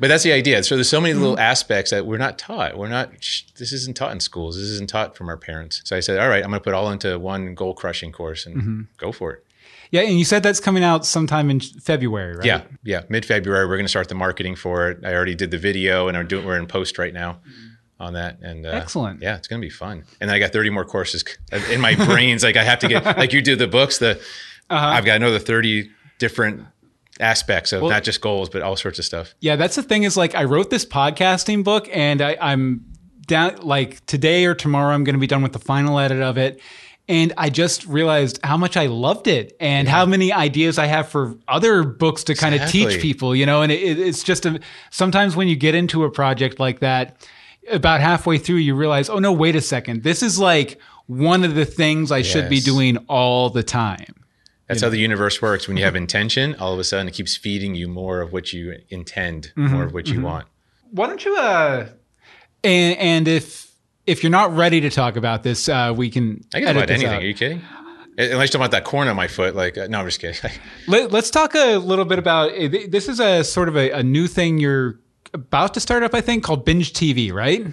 but that's the idea. So there's so many little aspects that we're not taught. We're not. This isn't taught in schools. This isn't taught from our parents. So I said, all right, I'm going to put all into one goal crushing course and go for it. yeah. And you said that's coming out sometime in February, right? Yeah, yeah. Mid February, we're going to start the marketing for it. I already did the video, and I'm doing. We're in post right now on that. And uh, Excellent. Yeah, it's going to be fun. And then I got 30 more courses in my brains. like I have to get [laughs] like you do the books. The I've got another 30 different aspects of Well- not just goals, but all sorts of stuff. Yeah, that's the thing is like I wrote this podcasting book and I, I'm down like today or tomorrow I'm going to be done with the final edit of it. And I just realized how much I loved it and how many ideas I have for other books to kind of teach people, you know, and it- it's just a, sometimes when you get into a project like that, about halfway through, you realize, oh no, wait a second. This is like one of the things I should be doing all the time. That's how the universe works. When you have intention, all of a sudden it keeps feeding you more of what you intend, more of what you want. Why don't you uh and and if if you're not ready to talk about this, uh we can I can edit about anything. out. Are you kidding? Unless you don't want that corn on my foot. Like, uh, no, I'm just kidding. [laughs] Let, us talk a little bit about uh, this is a sort of a, a new thing you're about to start up, I think, called Binge TV, right?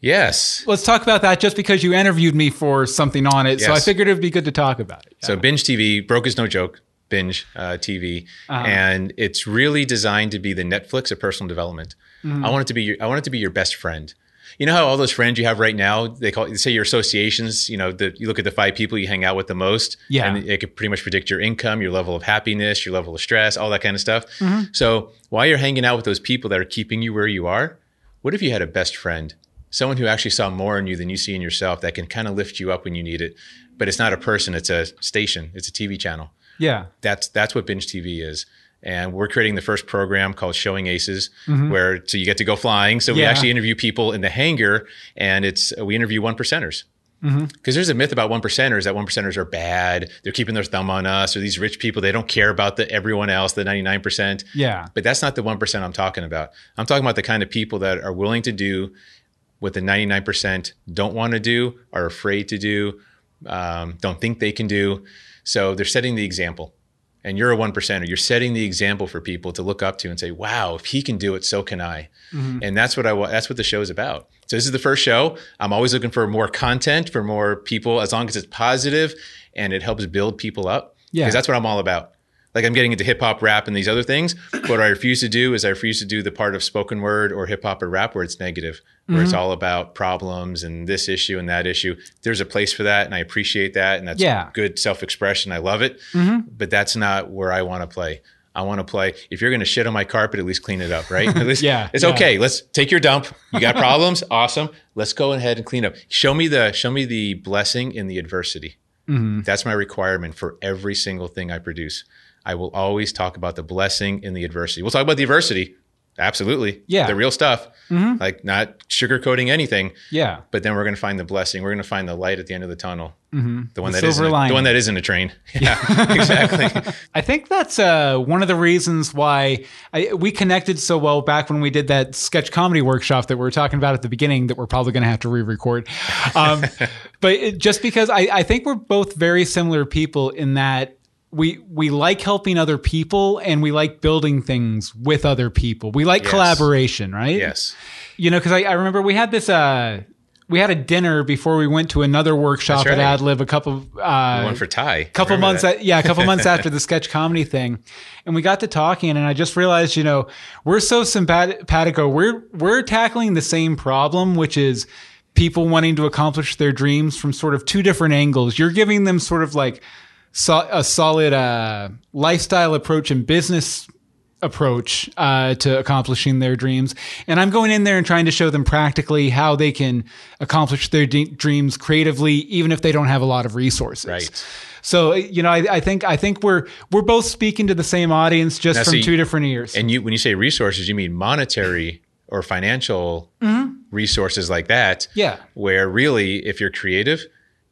yes. Let's talk about that just because you interviewed me for something on it. So I figured it'd be good to talk about it. So binge TV, broke is no joke. Binge uh, TV, Uh-huh. and it's really designed to be the Netflix of personal development. Mm-hmm. I want it to be your, I want it to be your best friend. You know how all those friends you have right now, they call it, say your associations. You know, the, you look at the five people you hang out with the most, Yeah. and it could pretty much predict your income, your level of happiness, your level of stress, all that kind of stuff. Mm-hmm. So while you're hanging out with those people that are keeping you where you are, what if you had a best friend, someone who actually saw more in you than you see in yourself, that can kind of lift you up when you need it? But it's not a person; it's a station, it's a TV channel Yeah. that's that's what binge TV is. And we're creating the first program called Showing Aces, where so you get to go flying. So we actually interview people in the hangar, and it's we interview one percenters. Because there's a myth about one percenters that one percenters are bad. They're keeping their thumb on us, or these rich people they don't care about the everyone else, the 99 percent. Yeah. But that's not the one percent I'm talking about. I'm talking about the kind of people that are willing to do what the 99 percent don't want to do, are afraid to do, um, don't think they can do. So they're setting the example. And you're a one percenter. You're setting the example for people to look up to and say, "Wow, if he can do it, so can I." Mm-hmm. And that's what I that's what the show is about. So this is the first show. I'm always looking for more content for more people, as long as it's positive and it helps build people up. Yeah. because that's what I'm all about. Like I'm getting into hip hop, rap, and these other things. what I refuse to do is I refuse to do the part of spoken word or hip hop or rap where it's negative, where it's all about problems and this issue and that issue. There's a place for that, and I appreciate that, and that's Yeah. good self expression. I love it, but that's not where I want to play. I want to play. If you're going to shit on my carpet, at least clean it up, right? [laughs] At least, Yeah, it's yeah. okay. Let's take your dump. You got problems, [laughs] awesome. Let's go ahead and clean up. Show me the show me the blessing in the adversity. Mm-hmm. That's my requirement for every single thing I produce. I will always talk about the blessing in the adversity. We'll talk about the adversity, absolutely. Yeah. Mm-hmm. the real stuff, like not sugarcoating anything. Yeah. But then we're going to find the blessing. We're going to find the light at the end of the tunnel. Mm-hmm. The one The that isn't a- the one that isn't a train. [laughs] Yeah, exactly. [laughs] I think that's uh, one of the reasons why I, we connected so well back when we did that sketch comedy workshop that we were talking about at the beginning that we're probably going to have to re-record. Um, [laughs] but it, just because I, I think we're both very similar people in that we we like helping other people and we like building things with other people. We like Yes. collaboration, right? yes. You know, because I, I remember we had this. Uh, we had a dinner before we went to another workshop That's at right. AdLib a couple. Uh, One for Ty. couple months that? at, yeah a couple months [laughs] after the sketch comedy thing and we got to talking and i just realized you know we're so simpatico we're we're tackling the same problem which is people wanting to accomplish their dreams from sort of two different angles you're giving them sort of like so, a solid uh, lifestyle approach and business approach uh, to accomplishing their dreams. And I'm going in there and trying to show them practically how they can accomplish their de- dreams creatively, even if they don't have a lot of resources. Right. So you know, I, I think I think we're we're both speaking to the same audience, just Now, from see, two different ears. And you, when you say resources, you mean monetary or financial resources like that. Mm-hmm. Yeah. Where really, if you're creative,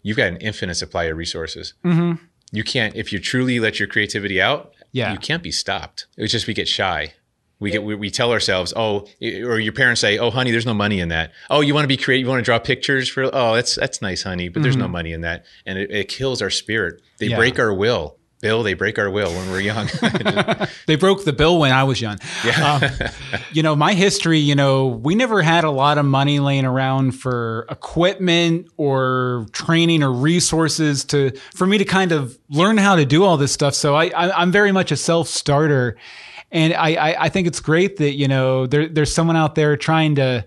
you've got an infinite supply of resources. Mm-hmm. You can't, if you truly let your creativity out, Yeah. you can't be stopped. It's just we get shy. We get we, we tell ourselves, oh, or your parents say, oh, honey, there's no money in that. Oh, you want to be creative, you want to draw pictures for, oh, that's that's nice, honey, but there's no money in that, and it, it kills our spirit. They Mm-hmm. Yeah. break our will. Bill, they break our will when we're young. [laughs] [laughs] They broke the bill when I was young. Yeah. Um, you know, my history, you know, we never had a lot of money laying around for equipment or training or resources to for me to kind of learn how to do all this stuff. So I, I I'm very much a self starter. And I, I, I think it's great that, you know, there, there's someone out there trying to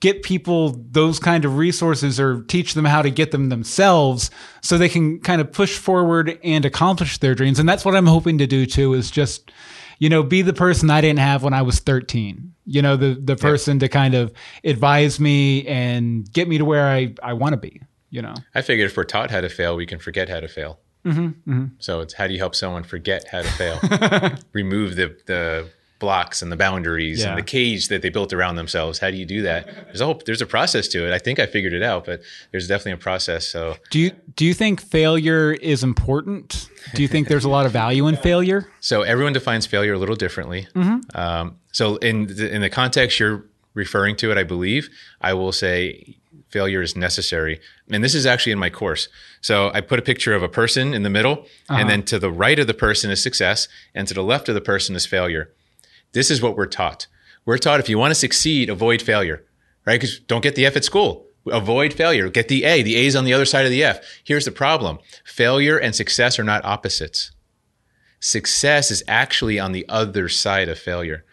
get people those kind of resources or teach them how to get them themselves so they can kind of push forward and accomplish their dreams. And that's what i'm hoping to do too is just you know be the person i didn't have when i was 13 you know the the person to kind of advise me and get me to where i i want to be you know? I figured if we're taught how to fail, we can forget how to fail. Mm-hmm, So it's how do you help someone forget how to fail? [laughs] Remove the the blocks and the boundaries Yeah. and the cage that they built around themselves. How do you do that? There's a whole, there's a process to it. I think I figured it out, but there's definitely a process. So do you do you think failure is important do you think there's a lot of value in failure [laughs] so everyone defines failure a little differently. Mm-hmm. Um, so in the, in the context you're referring to it, I believe I will say failure is necessary. And this is actually in my course. So I put a picture of a person in the middle, Uh-huh. and then to the right of the person is success, and to the left of the person is failure. This is what we're taught. We're taught if you want to succeed, avoid failure, right? Because don't get the F at school. Avoid failure. Get the A. The A is on the other side of the F. Here's the problem failure and success are not opposites. Success is actually on the other side of failure.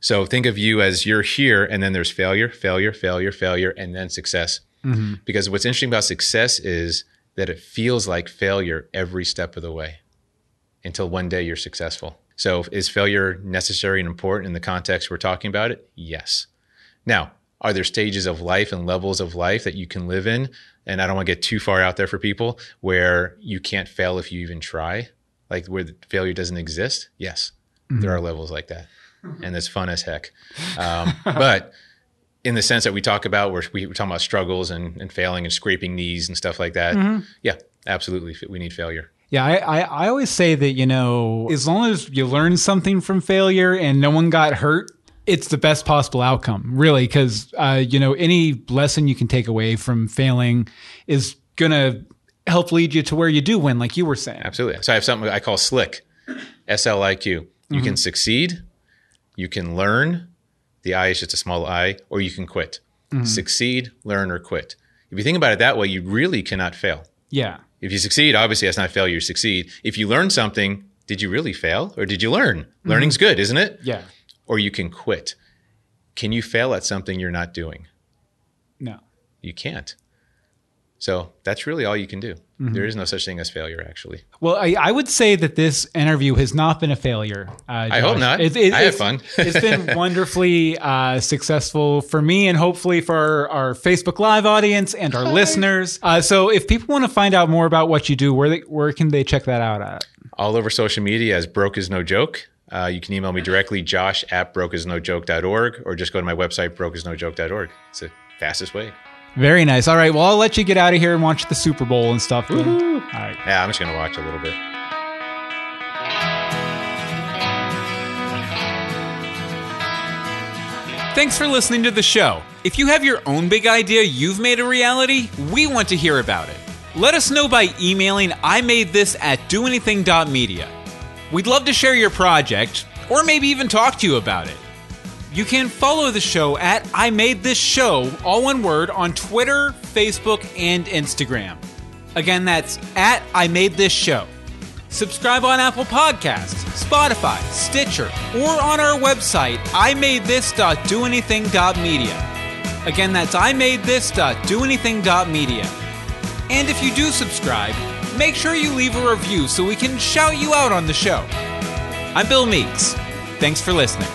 So think of you as you're here, and then there's failure, failure, failure, failure, and then success. Mm-hmm. Because what's interesting about success is that it feels like failure every step of the way until one day you're successful. So is failure necessary and important in the context we're talking about it? Yes. Now, are there stages of life and levels of life that you can live in? And I don't want to get too far out there for people where you can't fail if you even try, like where the failure doesn't exist. Yes, mm-hmm. there are levels like that. Mm-hmm. And it's fun as heck. Um, but in the sense that we talk about, where we- we're talking about struggles and, and failing and scraping knees and stuff like that. Mm-hmm. Yeah, absolutely. We need failure. Yeah, I, I, I always say that, you know, as long as you learn something from failure and no one got hurt, it's the best possible outcome, really, because, uh, you know, any lesson you can take away from failing is going to help lead you to where you do win, like you were saying. Absolutely. So I have something I call SLIQ, S L I Q. You can succeed, you can learn. The I is just a small I, or you can quit. Succeed, learn, or quit. If you think about it that way, you really cannot fail. Yeah. If you succeed, obviously that's not failure. You succeed. If you learn something, did you really fail or did you learn? Mm-hmm. Learning's good, isn't it? Yeah. Or you can quit. Can you fail at something you're not doing? No. You can't. So that's really all you can do. There is no such thing as failure, actually. Well, I, I would say that this interview has not been a failure. Uh, I hope not. It, it, I had fun. [laughs] it's been [laughs] wonderfully uh, successful for me and hopefully for our, our Facebook Live audience and our listeners. Uh, so, if people want to find out more about what you do, where they, where can they check that out at? all over social media as broke is no joke. Uh, you can email me directly, josh at brokeisnojoke.org, or just go to my website, brokeisnojoke.org. It's the fastest way. Very nice. All right. Well, I'll let you get out of here and watch the Super Bowl and stuff. All right. Yeah, I'm just going to watch a little bit. Thanks for listening to the show. If you have your own big idea you've made a reality, we want to hear about it. Let us know by emailing I made this at doanything.media. We'd love to share your project, or maybe even talk to you about it. You can follow the show at I Made This Show, all one word, on Twitter, Facebook, and Instagram. Again, that's at I Made This Show. Subscribe on Apple Podcasts, Spotify, Stitcher, or on our website, imadethis.doanything.media. Again, that's imadethis.doanything.media. And if you do subscribe, make sure you leave a review so we can shout you out on the show. I'm Bill Meeks. Thanks for listening.